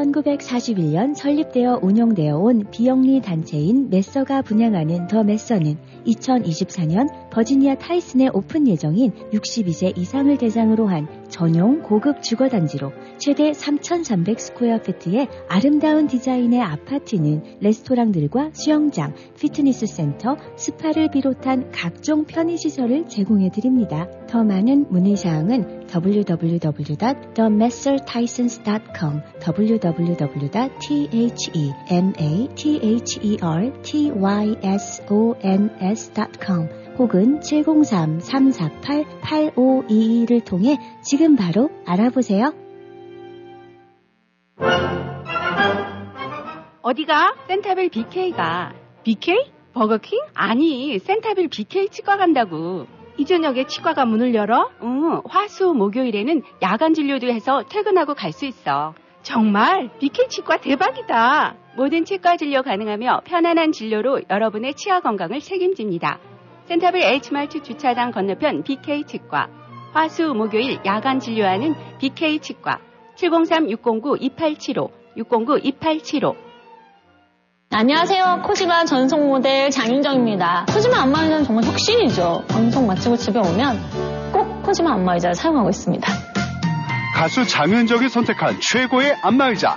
1941년 설립되어 운영되어 온 비영리 단체인 메서가 분양하는 The Mather는 2024년 버지니아 타이슨에 오픈 예정인 62세 이상을 대상으로 한 전용 고급 주거단지로 최대 3,300 square feet의 아름다운 디자인의 아파트는 레스토랑들과 수영장, 피트니스 센터, 스파를 비롯한 각종 편의시설을 제공해 드립니다. 더 많은 문의사항은 www.themathertysons.com www.themathertysons.com 혹은 703-348-8522를 통해 지금 바로 알아보세요. 어디가? 센타빌 BK가. BK? 버거킹? 아니, 센타빌 BK 치과 간다고. 이 저녁에 치과가 문을 열어? 응, 화수 목요일에는 야간 진료도 해서 퇴근하고 갈 수 있어. 정말 BK 치과 대박이다. 모든 치과 진료 가능하며 편안한 진료로 여러분의 치아 건강을 책임집니다. 센터빌 H마트 주차장 건너편 BK 치과. 화수 목요일 야간 진료하는 BK 치과. 703-609-2875, 609-2875. 안녕하세요. 코지마 전속 모델 장윤정입니다. 코지마 안마의자는 정말 혁신이죠. 방송 마치고 집에 오면 꼭 코지마 안마의자를 사용하고 있습니다. 가수 장윤정이 선택한 최고의 안마의자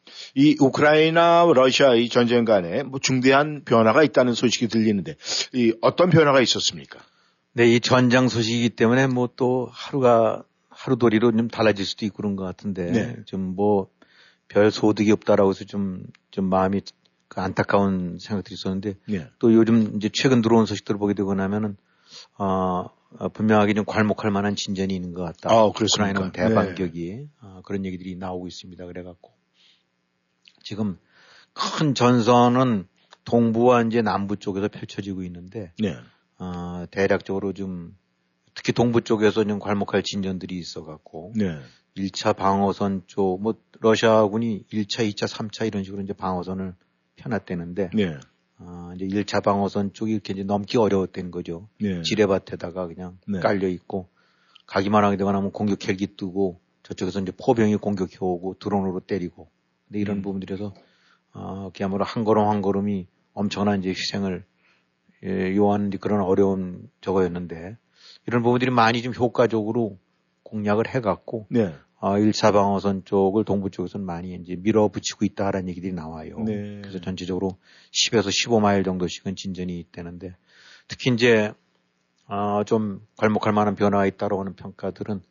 이 우크라이나 러시아의 전쟁 간에 뭐 중대한 변화가 있다는 소식이 들리는데 이 어떤 변화가 있었습니까? 네, 이 전장 소식이기 때문에 뭐 또 하루가 하루도리로 좀 달라질 수도 있고 그런 것 같은데 네. 좀뭐 별 소득이 없다라고 해서 좀, 좀 마음이 그 안타까운 생각들이 있었는데 네. 또 요즘 이제 최근 들어온 소식들을 보게 되고 나면은 어, 어 분명하게 좀 괄목할 만한 진전이 있는 것 같다. 아, 그렇습니까? 대반격이 네. 어, 그런 얘기들이 나오고 있습니다. 그래갖고 지금 큰 전선은 동부와 이제 남부 쪽에서 펼쳐지고 있는데 네. 어, 대략적으로 좀 특히 동부 쪽에서 좀 괄목할 진전들이 있어갖고 네. 1차 방어선 쪽, 뭐 러시아군이 1차, 2차, 3차 이런 식으로 이제 방어선을 펴놨대는데 네. 어, 이제 1차 방어선 쪽이 이렇게 이제 넘기 어려웠다는 거죠. 네. 지뢰밭에다가 그냥 네. 깔려 있고 가기만 하게 되거나 하면 공격 헬기 뜨고 저쪽에서 이제 포병이 공격해 오고 드론으로 때리고 근데 이런 음. 부분들에서 어, 그야말로 한 걸음 한 걸음이 엄청난 이제 희생을 예, 요하는 그런 어려운 저거였는데 이런 부분들이 많이 좀 효과적으로 공략을 해갖고 네. 어, 1차 방어선 쪽을 동부 쪽에서는 많이 이제 밀어붙이고 있다라는 얘기들이 나와요. 네. 그래서 전체적으로 10에서 15마일 정도씩은 진전이 있다는데 특히 이제 어, 좀 괄목할 만한 변화가 있다고 하는 평가들은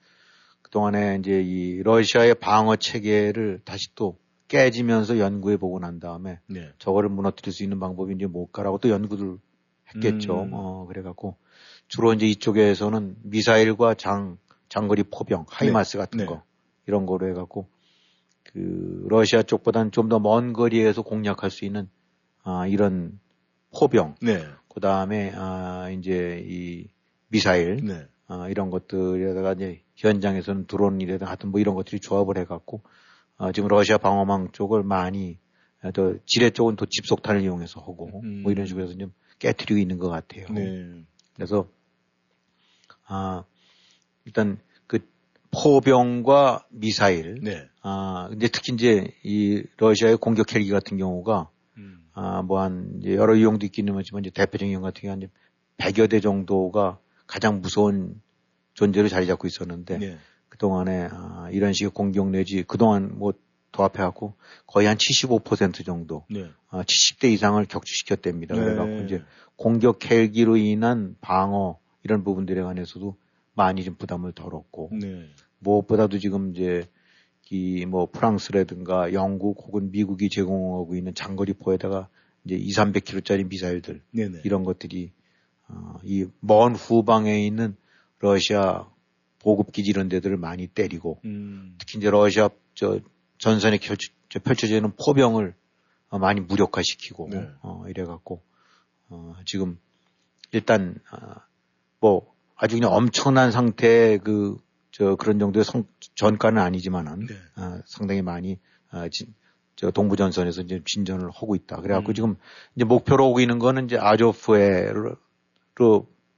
그동안에 이제 이 러시아의 방어 체계를 다시 또 깨지면서 연구해 보고 난 다음에 네. 저거를 무너뜨릴 수 있는 방법이 이제 뭘까라고 또 연구를 했겠죠. 음. 어, 그래갖고 주로 이제 이쪽에서는 미사일과 장, 장거리 포병, 하이마스 네. 같은 네. 거 이런 거로 해갖고 그 러시아 쪽보다는 좀 더 먼 거리에서 공략할 수 있는 아 이런 포병, 네. 그 다음에 아 이제 이 미사일, 네. 아 이런 것들에다가 이제 현장에서는 드론이라든 하여튼 뭐 이런 것들이 조합을 해갖고 아 지금 러시아 방어망 쪽을 많이 또 지뢰 쪽은 또 집속탄을 이용해서 하고 음. 뭐 이런 식으로 해서 좀 깨트리고 있는 것 같아요. 네. 그래서 아 일단 포병과 미사일. 네. 아, 근데 특히 이제 이 러시아의 공격 헬기 같은 경우가 음. 아, 뭐한 여러 이용도 있기는 하지만 이제 대표적인 이용 같은 경우는 100여 대 정도가 가장 무서운 존재로 자리 잡고 있었는데 네. 그동안에 아, 이런 식의 공격 내지 그동안 뭐 도합해갖고 거의 한 75% 정도, 네. 아, 70대 이상을 격추시켰답니다. 네. 그래갖고 이제 공격 헬기로 인한 방어 이런 부분들에 관해서도 많이 좀 부담을 덜었고 네. 무엇보다도 지금 이제 이 뭐 프랑스라든가 영국 혹은 미국이 제공하고 있는 장거리 포에다가 이제 2, 300km짜리 미사일들 네네. 이런 것들이 어, 이 먼 후방에 있는 러시아 보급 기지 이런 데들을 많이 때리고 음. 특히 이제 러시아 저 전선에 펼쳐, 펼쳐지는 포병을 어, 많이 무력화시키고 네. 어, 이래갖고 어, 지금 일단 어, 뭐 아주 그냥 엄청난 상태의 그, 저, 그런 정도의 성, 전가는 아니지만은, 네. 어, 상당히 많이, 어, 진, 저 동부 전선에서 이제 진전을 하고 있다. 그래갖고 음. 지금 이제 목표로 오고 있는 거는 이제 아조프에로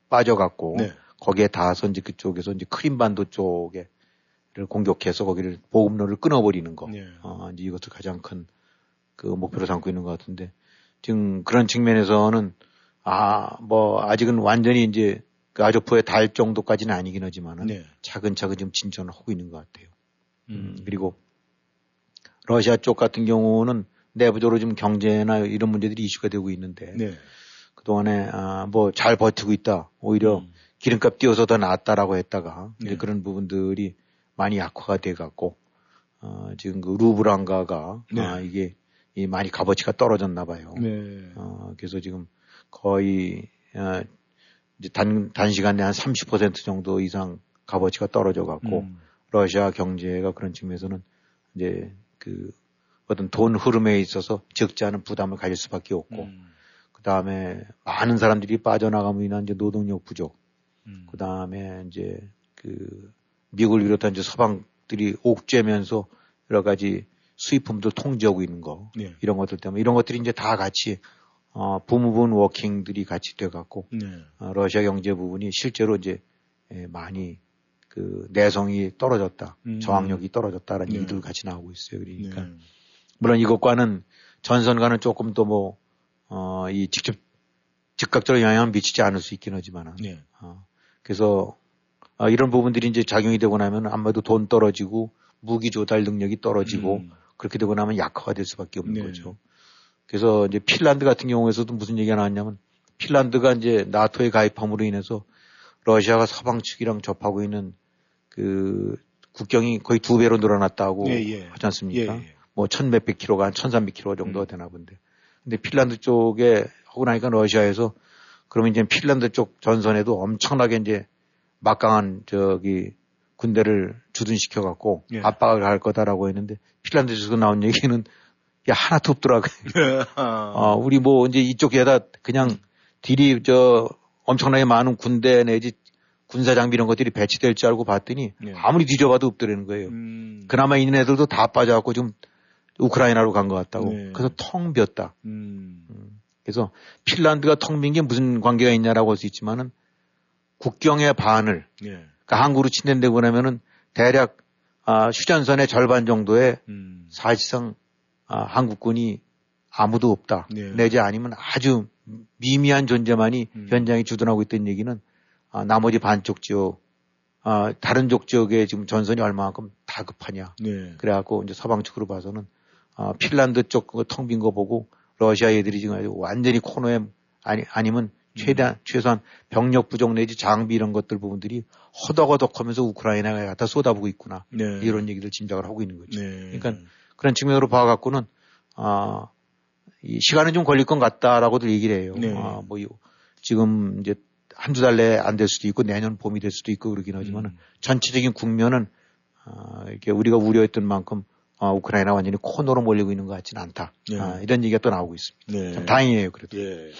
빠져갖고, 네. 거기에 닿아서 이제 그쪽에서 이제 크림반도 쪽에를 공격해서 거기를 보급로를 끊어버리는 거. 네. 어, 이제 이것을 가장 큰 그 목표로 삼고 있는 것 같은데, 지금 그런 측면에서는 아, 뭐, 아직은 완전히 이제 그 아조프에 달 정도까지는 아니긴 하지만은 네. 차근차근 좀 진전을 하고 있는 것 같아요. 음. 음. 그리고 러시아 쪽 같은 경우는 내부적으로 좀 경제나 이런 문제들이 이슈가 되고 있는데 네. 그동안에 아, 뭐 잘 버티고 있다. 오히려 음. 기름값 띄어서 더 낫다라고 했다가 네. 이제 그런 부분들이 많이 약화가 돼 갖고 어, 지금 그 루브랑가가 네. 아, 이게 이 많이 값어치가 떨어졌나 봐요. 네. 어, 그래서 지금 거의 어, 이제 단, 단시간 내에 한 30% 정도 이상 값어치가 떨어져 갖고 음. 러시아 경제가 그런 측면에서는 이제 그 어떤 돈 흐름에 있어서 적지 않은 부담을 가질 수밖에 없고 음. 그 다음에 많은 사람들이 빠져나감으로 인한 이제 노동력 부족 음. 그 다음에 이제 그 미국을 비롯한 이제 서방들이 옥죄면서 여러 가지 수입품들 통제하고 있는 거 네. 이런 것들 때문에 이런 것들이 이제 다 같이 어, 부무분 워킹들이 같이 돼갖고 네. 어, 러시아 경제 부분이 실제로 이제 예, 많이 그 내성이 떨어졌다, 음. 저항력이 떨어졌다라는 네. 얘기들 같이 나오고 있어요. 그러니까 네. 물론 이것과는 전선과는 조금 더 뭐, 어, 이 직접, 즉각적으로 영향을 미치지 않을 수 있긴 하지만은. 네. 어, 그래서, 아, 이런 부분들이 이제 작용이 되고 나면 아마도 돈 떨어지고 무기 조달 능력이 떨어지고 음. 그렇게 되고 나면 약화가 될 수밖에 없는 네. 거죠. 그래서 이제 핀란드 같은 경우에서도 무슨 얘기가 나왔냐면 핀란드가 이제 나토에 가입함으로 인해서 러시아가 서방 측이랑 접하고 있는 그 국경이 거의 두 배로 늘어났다고 예, 예. 하지 않습니까? 예, 예. 뭐 천 몇백 킬로가 한 천삼백 킬로 정도가 되나 본데. 근데 핀란드 쪽에 하고 나니까 러시아에서 그러면 이제 핀란드 쪽 전선에도 엄청나게 이제 막강한 저기 군대를 주둔시켜 갖고 예. 압박을 할 거다라고 했는데 핀란드에서 나온 얘기는 야 하나도 없더라고. 어, 우리 뭐 이제 이쪽에다 그냥 딜이 저 엄청나게 많은 군대 내지 군사 장비 이런 것들이 배치될 줄 알고 봤더니 네. 아무리 뒤져봐도 없더라는 거예요. 음. 그나마 있는 애들도 다 빠져갖고 지금 우크라이나로 간 것 같다고. 네. 그래서 텅 비었다. 음. 그래서 핀란드가 텅 빈 게 무슨 관계가 있냐라고 할 수 있지만은 국경의 반을 예. 그러니까 항구로 친댄다고 하면은 대략 아, 휴전선의 절반 정도의 음. 사실상 아, 한국군이 아무도 없다. 네. 내지 아니면 아주 미미한 존재만이 음. 현장에 주둔하고 있다는 얘기는 아, 나머지 반쪽 지역, 아, 다른 쪽 지역에 지금 전선이 얼마만큼 다급하냐. 네. 그래갖고 이제 서방 측으로 봐서는 아, 핀란드 쪽 텅 빈 거 보고 러시아 애들이 지금 아주 완전히 코너에 아니, 아니면 최대한, 최소한 병력 부족 내지 장비 이런 것들 부분들이 허덕허덕 하면서 우크라이나에 갖다 쏟아부고 있구나. 네. 이런 얘기를 짐작을 하고 있는 거죠. 네. 그러니까 그런 측면으로 봐갖고는, 아, 이 시간은 좀 걸릴 것 같다라고들 얘기를 해요. 네. 아, 뭐, 이- 지금 이제 한두 달 내에 안 될 수도 있고 내년 봄이 될 수도 있고 그러긴 하지만 음. 은 전체적인 국면은 아, 이렇게 우리가 우려했던 만큼 아, 우크라이나 완전히 코너로 몰리고 있는 것 같지는 않다. 네. 아, 이런 얘기가 또 나오고 있습니다. 네. 참 다행이에요, 그래도. 예.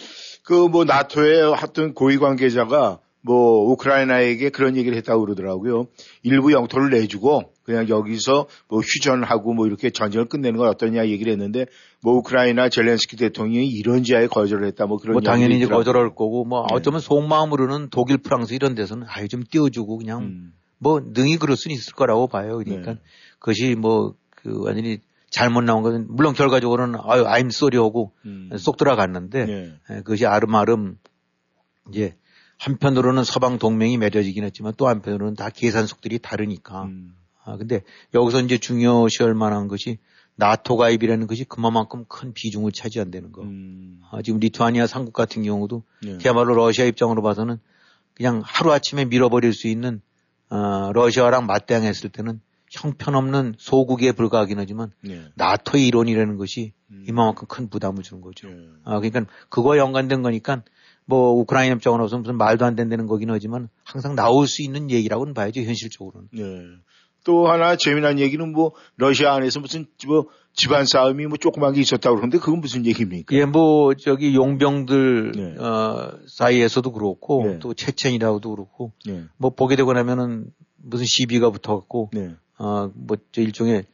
그뭐 나토의 하여튼 고위 관계자가 뭐 우크라이나에게 그런 얘기를 했다고 그러더라고요. 일부 영토를 내주고 그냥 여기서 뭐 휴전하고 뭐 이렇게 전쟁을 끝내는 건 어떠냐 얘기를 했는데 뭐 우크라이나 젤렌스키 대통령이 이런 지하에 거절을 했다 뭐 그런 뭐 당연히 이제. 거절할 거고 뭐 네. 어쩌면 속마음으로는 독일, 프랑스 이런 데서는 아유 좀 띄워주고 그냥 음. 뭐 능히 그럴 수는 있을 거라고 봐요. 그러니까 네. 그것이 뭐 그 완전히 잘못 나온 것은 물론 결과적으로는 아유 I'm sorry 하고 음. 쏙 들어갔는데 네. 에, 그것이 아름아름 이제 한편으로는 서방 동맹이 맺어지긴 했지만 또 한편으로는 다 계산 속들이 다르니까. 음. 아, 근데 여기서 이제 중요시할 만한 것이 나토 가입이라는 것이 그만큼 큰 비중을 차지한다는 거. 음. 아, 지금 리투아니아 삼국 같은 경우도 네. 그야말로 러시아 입장으로 봐서는 그냥 하루 아침에 밀어버릴 수 있는 어, 러시아랑 맞대응했을 때는 형편없는 소국에 불과하긴 하지만 네. 나토 의 이론이라는 것이 음. 이만큼 큰 부담을 주는 거죠. 네. 아, 그러니까 그거와 연관된 거니까 뭐 우크라이나 입장으로서 무슨 말도 안 된다는 거긴 하지만 항상 나올 수 있는 얘기라고는 봐야죠 현실적으로는. 네. 또 하나 재미난 얘기는 뭐 러시아 안에서 무슨 뭐 집안 싸움이 뭐 조그만 게 있었다고 그러는데 그건 무슨 얘기입니까? 예, 뭐 저기 용병들 네. 어, 사이에서도 그렇고 네. 또 체첸이라고도 그렇고 네. 뭐 보게 되고 나면은 무슨 시비가 붙어갖고 네. 어뭐 저 일종의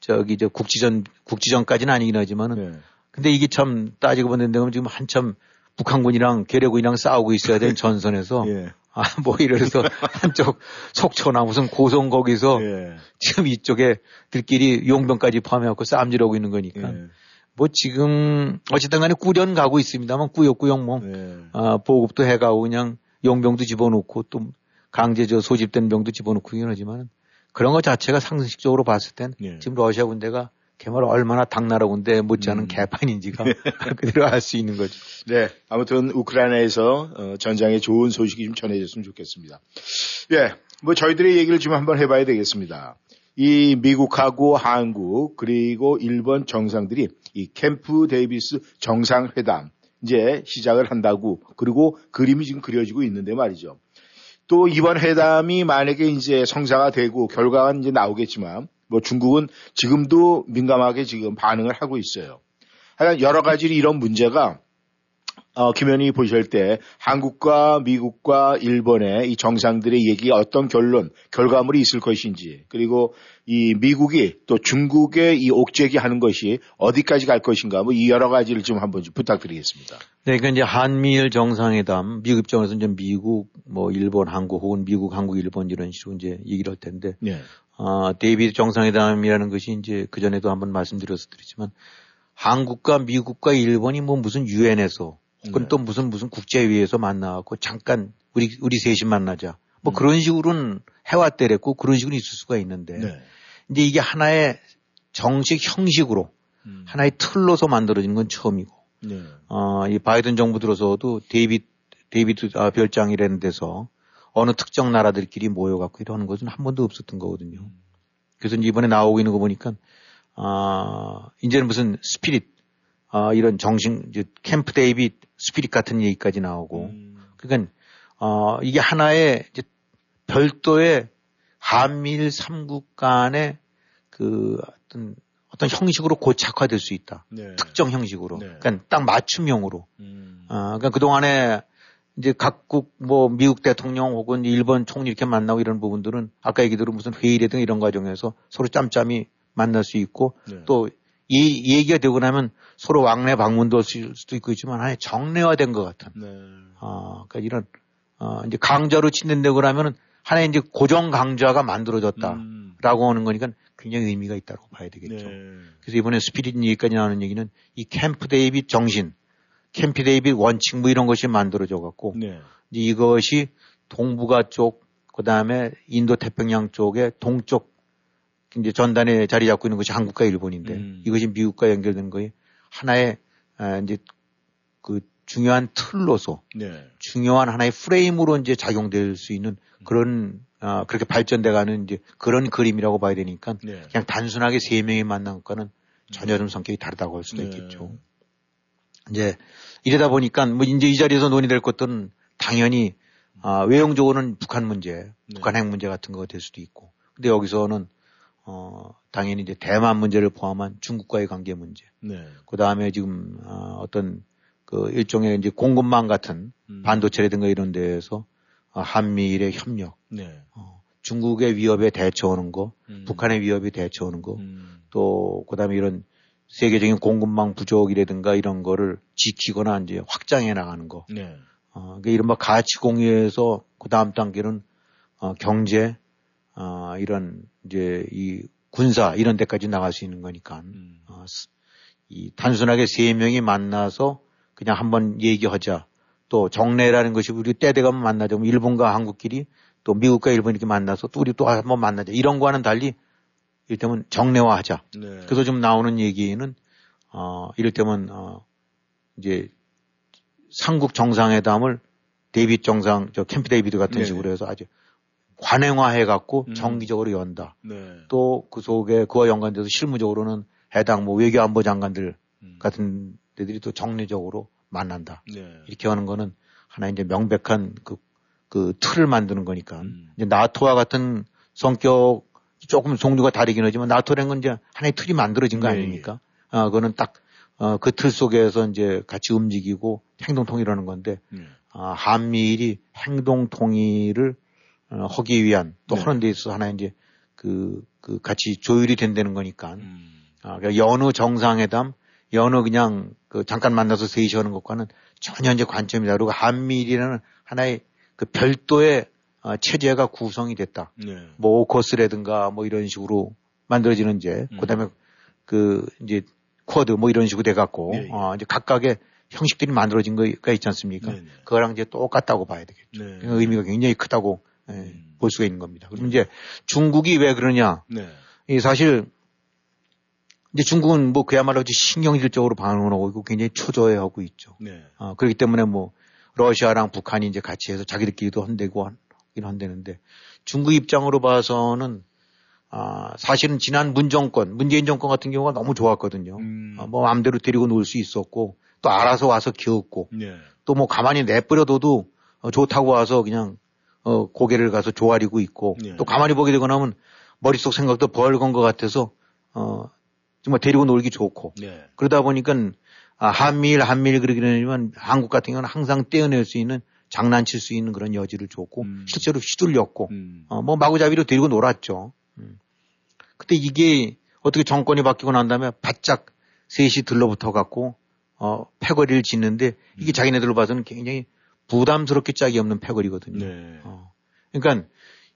저기 저 국지전 국지전까지는 아니긴 하지만은 네. 근데 이게 참 따지고 보는 데면 지금 한참 북한군이랑 괴뢰군이랑 싸우고 있어야 될 전선에서 예. 아뭐 이래서 한쪽 속초나 무슨 고성 거기서 예. 지금 이쪽에 들끼리 용병까지 포함해갖고 싸움질하고 있는 거니까 예. 뭐 지금 어쨌든 간에 꾸련 가고 있습니다만 꾸역꾸역 뭐 예. 아, 보급도 해가고 그냥 용병도 집어넣고 또 강제 저 소집된 병도 집어넣고 하지만 그런 것 자체가 상식적으로 봤을 땐 예. 지금 러시아 군대가 개말 얼마나 당나라 군대 못지않은 음. 개판인지가 그대로 알 수 있는 거죠. 네. 아무튼 우크라이나에서 어, 전장에 좋은 소식이 좀 전해졌으면 좋겠습니다. 예. 뭐 저희들의 얘기를 좀 한번 해봐야 되겠습니다. 이 미국하고 한국 그리고 일본 정상들이 이 캠프 데이비스 정상회담 이제 시작을 한다고 그리고 그림이 지금 그려지고 있는데 말이죠. 또 이번 회담이 만약에 이제 성사가 되고 결과가 이제 나오겠지만 뭐 중국은 지금도 민감하게 지금 반응을 하고 있어요. 하여간 여러 가지 이런 문제가 어, 김현이 보실 때 한국과 미국과 일본의 이 정상들의 얘기가 어떤 결론, 결과물이 있을 것인지, 그리고 이 미국이 또 중국의 이 옥죄기 하는 것이 어디까지 갈 것인가, 뭐 이 여러 가지를 좀 한번 좀 부탁드리겠습니다. 네, 그러니까 이제 한미일 정상회담, 미국 입장에서 이제 미국, 뭐 일본, 한국 혹은 미국, 한국, 일본 이런 식으로 이제 얘기를 할 텐데, 네. 어, 데이비드 정상회담이라는 것이 이제 그 전에도 한번 말씀드렸을 드리지만 한국과 미국과 일본이 뭐 무슨 유엔에서 혹은 네. 또 무슨 무슨 국제회의에서 만나갖고 잠깐 우리 우리 셋이 만나자 뭐 음. 그런 식으로는 해왔대랬고 그런 식으로 있을 수가 있는데 네. 이제 이게 하나의 정식 형식으로 음. 하나의 틀로서 만들어진 건 처음이고 네. 어, 이 바이든 정부 들어서도 데이비드 데이비드 아, 별장이라는 데서 어느 특정 나라들끼리 모여갖고 이러는 것은 한 번도 없었던 거거든요. 그래서 이제 이번에 나오고 있는 거 보니까 아 이제는 무슨 spirit 아 이런 정신 이제 캠프 데이비드 spirit 같은 얘기까지 나오고 그러니까 어 이게 하나의 이제 별도의 한미일 삼국 간의 그 어떤 어떤 형식으로 고착화될 수 있다. 네. 특정 형식으로. 그러니까 딱 맞춤형으로. 아, 그러니까 그 동안에 이제 각국 뭐 미국 대통령 혹은 일본 총리 이렇게 만나고 이런 부분들은 아까 얘기대로 무슨 회의라든가 이런 과정에서 서로 짬짬이 만날 수 있고 네. 또 이 얘기가 되고 나면 서로 왕래 방문도 할 수도 있고 있지만 하나의 정례화된 것 같은. 네. 아, 그러니까 이런 어, 이제 강자로 친댄다고 하면은 하나의 이제 고정 강자가 만들어졌다라고 하는 거니까 굉장히 의미가 있다고 봐야 되겠죠. 그래서 이번에 spirit 얘기까지 나오는 얘기는 이 캠프 데이빗 정신, 캠프 데이빗 원칙 뭐 이런 것이 만들어져 갖고 네. 이제 이것이 동북아 쪽, 그 다음에 인도 태평양 쪽의 동쪽 이제 전단에 자리 잡고 있는 것이 한국과 일본인데 음. 이것이 미국과 연결된 거에 하나의 아, 이제 그 중요한 틀로서 네. 중요한 하나의 프레임으로 이제 작용될 수 있는 그런 아, 그렇게 발전돼가는 이제 그런 그림이라고 봐야 되니까 네. 그냥 단순하게 세 명이 만난 것과는 전혀 좀 성격이 다르다고 할 수도 네. 있겠죠. 이제 이러다 보니까 뭐 이제 이 자리에서 논의될 것들은 당연히 아, 외형적으로는 북한 문제, 북한 핵 문제 같은 거가 될 수도 있고. 근데 여기서는 어, 당연히 이제 대만 문제를 포함한 중국과의 관계 문제. 네. 그 다음에 지금 아, 어떤 그 일종의 이제 공급망 같은 음. 반도체라든가 이런 데에서 아, 한미일의 협력, 네. 중국의 위협에 대처하는 거, 음. 북한의 위협에 대처하는 거, 또 그 다음에 이런 세계적인 공급망 부족이라든가 이런 거를 지키거나 이제 확장해 나가는 거. 네. 어, 그 이른바 가치 공유에서 그 다음 단계는 어, 경제, 어, 이런 이제 이 군사 이런 데까지 나갈 수 있는 거니까 어, 스- 이 단순하게 세 명이 만나서 그냥 한번 얘기하자. 또 정례라는 것이 우리 때 돼가면 만나자. 뭐 일본과 한국끼리 또 미국과 일본 이렇게 만나서 또 우리 또 한번 만나자. 이런 거와는 달리 이를테면 정례화하자. 네. 그래서 좀 나오는 얘기는 어 이를테면 어 이제 삼국 정상회담을 데이빗 정상 저 캠프 데이비드 같은 네. 식으로 해서 아주 관행화해 갖고 정기적으로 연다. 네. 또 그 속에 그와 연관돼서 실무적으로는 해당 뭐 외교안보 장관들 같은 데들이 또 정례적으로 만난다. 네. 이렇게 하는 거는 하나 이제 명백한 그, 그 틀을 만드는 거니까. 음. 이제 나토와 같은 성격 조금 종류가 다르긴 하지만 나토라는 건 이제 하나의 틀이 만들어진 거 네, 아닙니까? 아, 그거는 딱, 어, 그 틀 속에서 이제 같이 움직이고 행동 통일하는 건데, 네. 아, 한미일이 행동 통일을 어, 하기 위한 또 네. 하는 데 있어서 하나 이제 그, 그 같이 조율이 된다는 거니까. 음. 아, 그러니까 여느 정상회담, 여느 그냥 그 잠깐 만나서 세이 하는 것과는 전혀 이제 관점이 다르고 한미일이라는 하나의 그 별도의 어, 체제가 구성이 됐다. 네. 뭐 오커스라든가 뭐 이런 식으로 만들어지는 이제 음. 그다음에 그 이제 쿼드 뭐 이런 식으로 돼 갖고 예, 예. 어, 이제 각각의 형식들이 만들어진 거가 있지 않습니까? 네, 네. 그거랑 이제 똑같다고 봐야 되겠죠. 네. 의미가 굉장히 크다고 예, 볼 수가 있는 겁니다. 그럼 이제 중국이 왜 그러냐? 네. 이 사실 이제 중국은 뭐 그야말로 신경질적으로 반응을 하고 있고 굉장히 초조해하고 있죠. 네. 어, 그렇기 때문에 뭐 러시아랑 북한이 이제 같이 해서 자기들끼리도 한대고 하긴 한대는데 중국 입장으로 봐서는 아, 사실은 지난 문 정권, 문재인 정권 같은 경우가 너무 좋았거든요. 음. 어, 뭐 마음대로 데리고 놀 수 있었고 또 알아서 와서 키웠고 네. 또뭐 가만히 내버려둬도 어, 좋다고 와서 그냥 어, 고개를 가서 조아리고 있고 네. 또 가만히 보게 되고 나면 머릿속 생각도 벌건 것 같아서 어, 정말 데리고 놀기 좋고 네. 그러다 보니까 아, 한미일 한미일 그러긴 하지만 한국 같은 경우는 항상 떼어낼 수 있는 장난칠 수 있는 그런 여지를 줬고 실제로 휘둘렸고 음. 어, 뭐 마구잡이로 데리고 놀았죠. 음. 근데 이게 어떻게 정권이 바뀌고 난 다음에 바짝 셋이 들러붙어 갖고 어, 패거리를 짓는데 이게 자기네들로 봐서는 굉장히 부담스럽게 짝이 없는 패거리거든요. 네. 어. 그러니까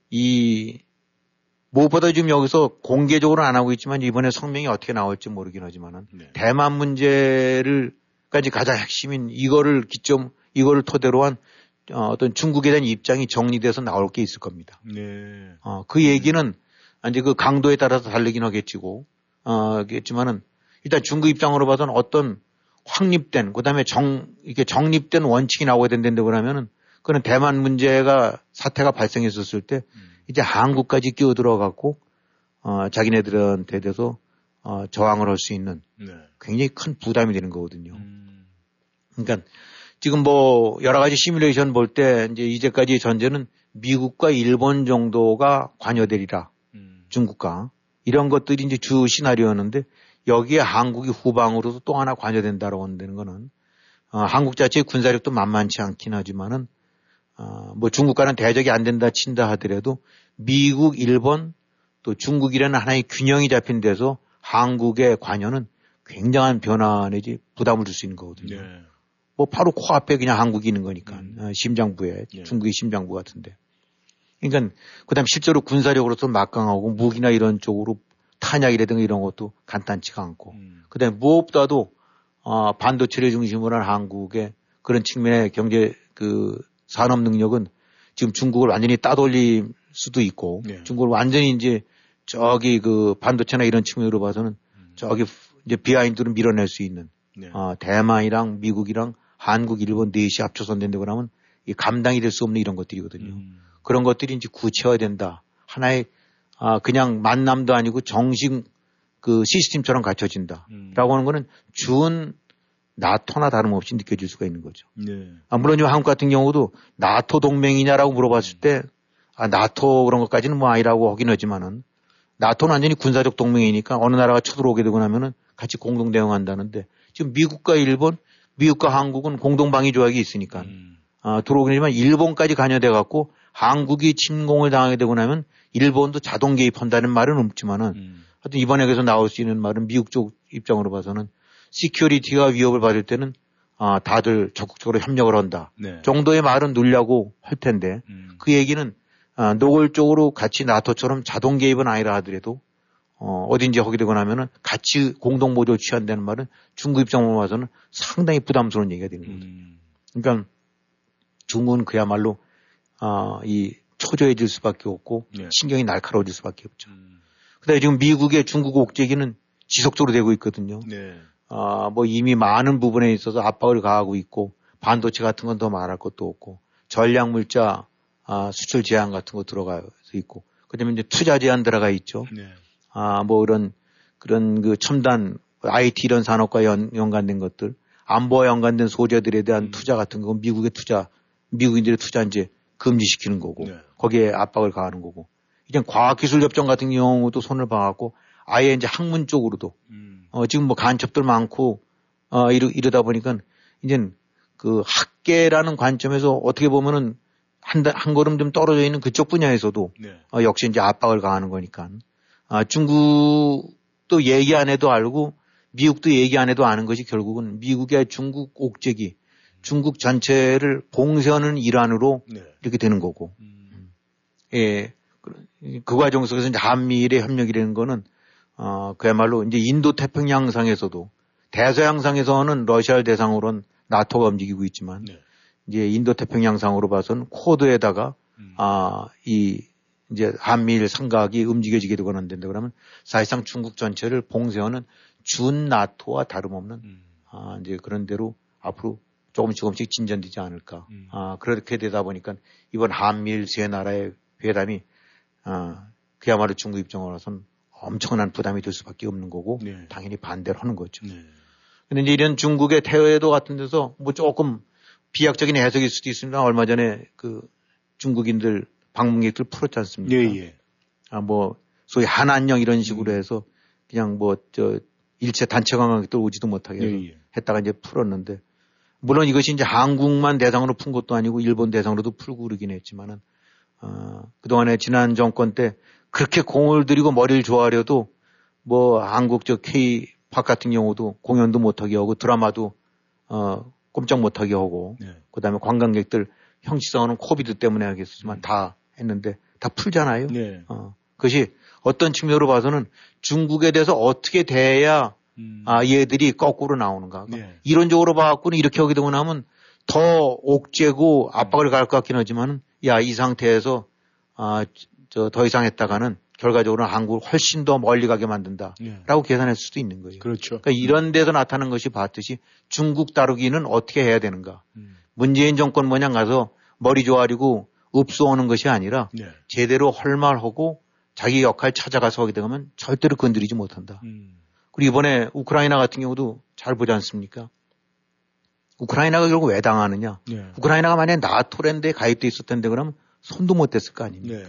이 무엇보다 지금 여기서 공개적으로 안 하고 있지만 이번에 성명이 어떻게 나올지 모르긴 하지만은 네. 대만 문제를까지 가장 핵심인 이거를 기점 이거를 토대로 한 어, 어떤 중국에 대한 입장이 정리돼서 나올 게 있을 겁니다. 네. 어, 그 얘기는 이제 그 강도에 따라서 다르긴 하겠지고, 어, 겠지만은 일단 중국 입장으로 봐서는 어떤 확립된, 그 다음에 정, 이렇게 정립된 원칙이 나오게 된다는데 그러면은 그는 대만 문제가 사태가 발생했었을 때 이제 한국까지 끼어들어 갖고, 어, 자기네들한테 대해서 어, 저항을 할 수 있는 네. 굉장히 큰 부담이 되는 거거든요. 그러니까 지금 뭐 여러 가지 시뮬레이션 볼 때 이제 이제까지 전제는 미국과 일본 정도가 관여되리라. 중국과 이런 것들이 이제 주 시나리오였는데 여기에 한국이 후방으로도 또 하나 관여된다라고 한다는 거는 어, 한국 자체의 군사력도 만만치 않긴 하지만은 어, 뭐 중국과는 대적이 안 된다 친다 하더라도 미국, 일본 또 중국이라는 하나의 균형이 잡힌 데서 한국의 관여는 굉장한 변화 내지 부담을 줄 수 있는 거거든요. 네. 뭐 바로 코앞에 그냥 한국이 있는 거니까 어, 심장부에 중국의 심장부 같은데. 그러니까 그다음 실제로 군사력으로서 막강하고 무기나 이런 쪽으로 탄약이라든가 이런 것도 간단치가 않고. 그다음에 무엇보다도 어, 반도체를 중심으로 한 한국의 그런 측면의 경제 그 산업 능력은 지금 중국을 완전히 따돌릴 수도 있고 중국을 완전히 이제 저기 그 반도체나 이런 측면으로 봐서는 저기 이제 비하인드로 밀어낼 수 있는 어, 대만이랑 미국이랑 한국, 일본 넷이 합쳐서 된다고 그러면 이 감당이 될 수 없는 이런 것들이거든요. 그런 것들이 이제 구체화 된다. 하나의 아 그냥 만남도 아니고 정식 그 시스템처럼 갖춰진다. 라고 하는 거는 준 나토나 다름없이 느껴질 수가 있는 거죠. 네. 아, 물론 요 한국 같은 경우도 나토 동맹이냐라고 물어봤을 때, 아, 나토 그런 것까지는 뭐 아니라고 하긴 하지만은, 나토는 완전히 군사적 동맹이니까 어느 나라가 쳐들어오게 되고 나면은 같이 공동 대응한다는데, 지금 미국과 일본, 미국과 한국은 공동 방위 조약이 있으니까, 아, 들어오긴 하지만 일본까지 관여돼 갖고 한국이 침공을 당하게 되고 나면 일본도 자동 개입한다는 말은 없지만은, 하여튼 이번에 그래서 나올 수 있는 말은 미국 쪽 입장으로 봐서는 security가 위협을 받을 때는 아, 다들 적극적으로 협력을 한다. 네. 정도의 말은 넣으려고 할 텐데 그 얘기는 아, 노골적으로 같이 나토처럼 자동 개입은 아니라 하더라도 어, 어딘지 하게 되고 나면은 같이 공동 모조 취한다는 말은 중국 입장으로 봐서는 상당히 부담스러운 얘기가 되는 거죠. 그러니까 중국은 그야말로 아, 이 초조해질 수밖에 없고 신경이 날카로워질 수밖에 없죠. 그다음에 지금 미국의 중국 옥제기는 지속적으로 되고 있거든요. 네. 아, 뭐 이미 많은 부분에 있어서 압박을 가하고 있고 반도체 같은 건 더 말할 것도 없고 전략 물자 아, 수출 제한 같은 거 들어가서 있고 그다음에 이제 투자 제한 들어가 있죠. 네. 아, 뭐 그런 그런 그 첨단 IT 이런 산업과 연, 연관된 것들 안보와 연관된 소재들에 음. 대한 투자 같은 건 미국의 투자 미국인들의 투자 이제 금지시키는 거고 네. 거기에 압박을 가하는 거고 이제 과학기술협정 같은 경우도 손을 봐갖고 아예 이제 학문 쪽으로도 음. 어, 지금 뭐 간첩들 많고 어, 이러, 이러다 보니까 이젠 그 학계라는 관점에서 어떻게 보면은 한, 단- 한 걸음 좀 떨어져 있는 그쪽 분야에서도 네. 어, 역시 이제 압박을 가하는 거니까. 아, 중국도 얘기 안 해도 알고 미국도 얘기 안 해도 아는 것이 결국은 미국의 중국 옥제기, 중국 전체를 봉쇄하는 일환으로 네. 이렇게 되는 거고. 예. 그- 그 과정 속에서 이제 한미일의 협력이라는 거는 어, 그야말로 이제 인도 태평양상에서도 대서양상에서는 러시아를 대상으로는 나토가 움직이고 있지만 이제 인도 태평양상으로 봐서는 코드에다가 아, 이 이제 한미일 삼각이 움직여지게 되거나 안 된다 그러면 사실상 중국 전체를 봉쇄하는 준 나토와 다름없는 아, 이제 그런 대로 앞으로 조금씩 조금씩 진전되지 않을까. 아, 그렇게 되다 보니까 이번 한미일 세 나라의 회담이 아, 그야말로 중국 입장으로서는 엄청난 부담이 될 수밖에 없는 거고 네. 당연히 반대를 하는 거죠. 네. 근데 이제 이런 중국의 태외도 같은 데서 뭐 조금 비약적인 해석일 수도 있습니다. 얼마 전에 그 중국인들 방문객들 풀었지 않습니까? 예, 예. 아, 뭐 소위 한안령 이런 식으로 음. 해서 그냥 뭐 저 일체 단체 관광객들 오지도 못하게 예, 예. 했다가 이제 풀었는데 물론 이것이 이제 한국만 대상으로 푼 것도 아니고 일본 대상으로도 풀고 그러긴 했지만은 어, 그동안에 지난 정권 때 그렇게 공을 들이고 머리를 좋아하려도 뭐 한국 저 K-팝 같은 경우도 공연도 못하게 하고 드라마도 어 꼼짝 못하게 하고 네. 그다음에 관광객들 형식상으로는 코비드 때문에 하겠지만 음. 다 했는데 다 풀잖아요. 네. 어 그것이 어떤 측면으로 봐서는 중국에 대해서 어떻게 대해야 음. 아 얘들이 거꾸로 나오는가. 네. 이론적으로 봐갖고는 이렇게 하게 되고 나면 더 옥죄고 압박을 갈것 같긴 하지만은 야 이 상태에서 아 저 더 이상 했다가는 결과적으로 한국을 훨씬 더 멀리 가게 만든다 라고 네. 계산할 수도 있는 거예요. 그렇죠. 그러니까 이런 데서 나타나는 것이 봤듯이 중국 다루기는 어떻게 해야 되는가. 음. 문재인 정권 모양 가서 머리 조아리고 읍소오는 것이 아니라 네. 제대로 헐말하고 자기 역할 찾아가서 하게 되면 절대로 건드리지 못한다. 음. 그리고 이번에 우크라이나 같은 경우도 잘 보지 않습니까? 우크라이나가 결국 왜 당하느냐? 네. 우크라이나가 만약에 나토랜드에 가입돼 있었을 텐데 그러면 손도 못 댔을 거 아닙니까? 네.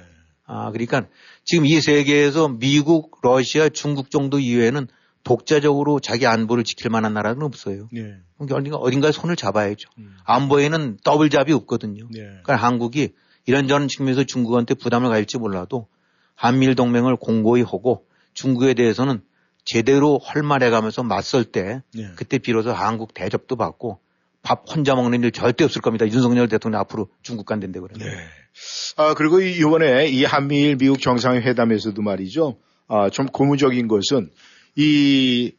아, 그러니까 지금 이 세계에서 미국, 러시아, 중국 정도 이외에는 독자적으로 자기 안보를 지킬 만한 나라는 없어요. 네. 어딘가, 어딘가 에 손을 잡아야죠. 음. 안보에는 더블 잡이 없거든요. 네. 그러니까 한국이 이런저런 측면에서 중국한테 부담을 가질지 몰라도 한미일 동맹을 공고히 하고 중국에 대해서는 제대로 헐말해 가면서 맞설 때 네. 그때 비로소 한국 대접도 받고 밥 혼자 먹는 일 절대 없을 겁니다. 윤석열 대통령 앞으로 중국 간다는데 그래요. 네. 아, 그리고 이번에 이 한미일 미국 정상회담에서도 말이죠. 아, 좀 고무적인 것은 이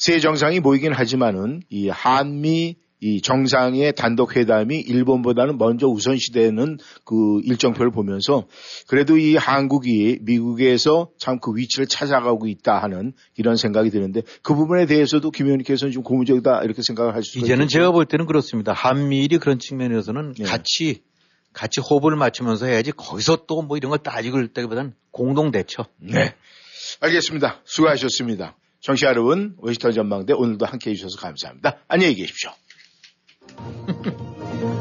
세 정상이 모이긴 하지만은 이 한미 이 정상의 단독 회담이 일본보다는 먼저 우선시되는 그 일정표를 보면서 그래도 이 한국이 미국에서 참 그 위치를 찾아가고 있다 하는 이런 생각이 드는데 그 부분에 대해서도 김 의원님께서는 좀 고무적이다 이렇게 생각을 할 수가 이제는 있겠죠? 제가 볼 때는 그렇습니다. 한미일이 그런 측면에서는 네. 같이 같이 호흡을 맞추면서 해야지 거기서 또 뭐 이런 걸 따지고 그랬다기보다는 공동 대처. 네. 알겠습니다. 수고하셨습니다. 정치 여러분, 워싱턴 전망대 오늘도 함께 해주셔서 감사합니다. 안녕히 계십시오. Thank you.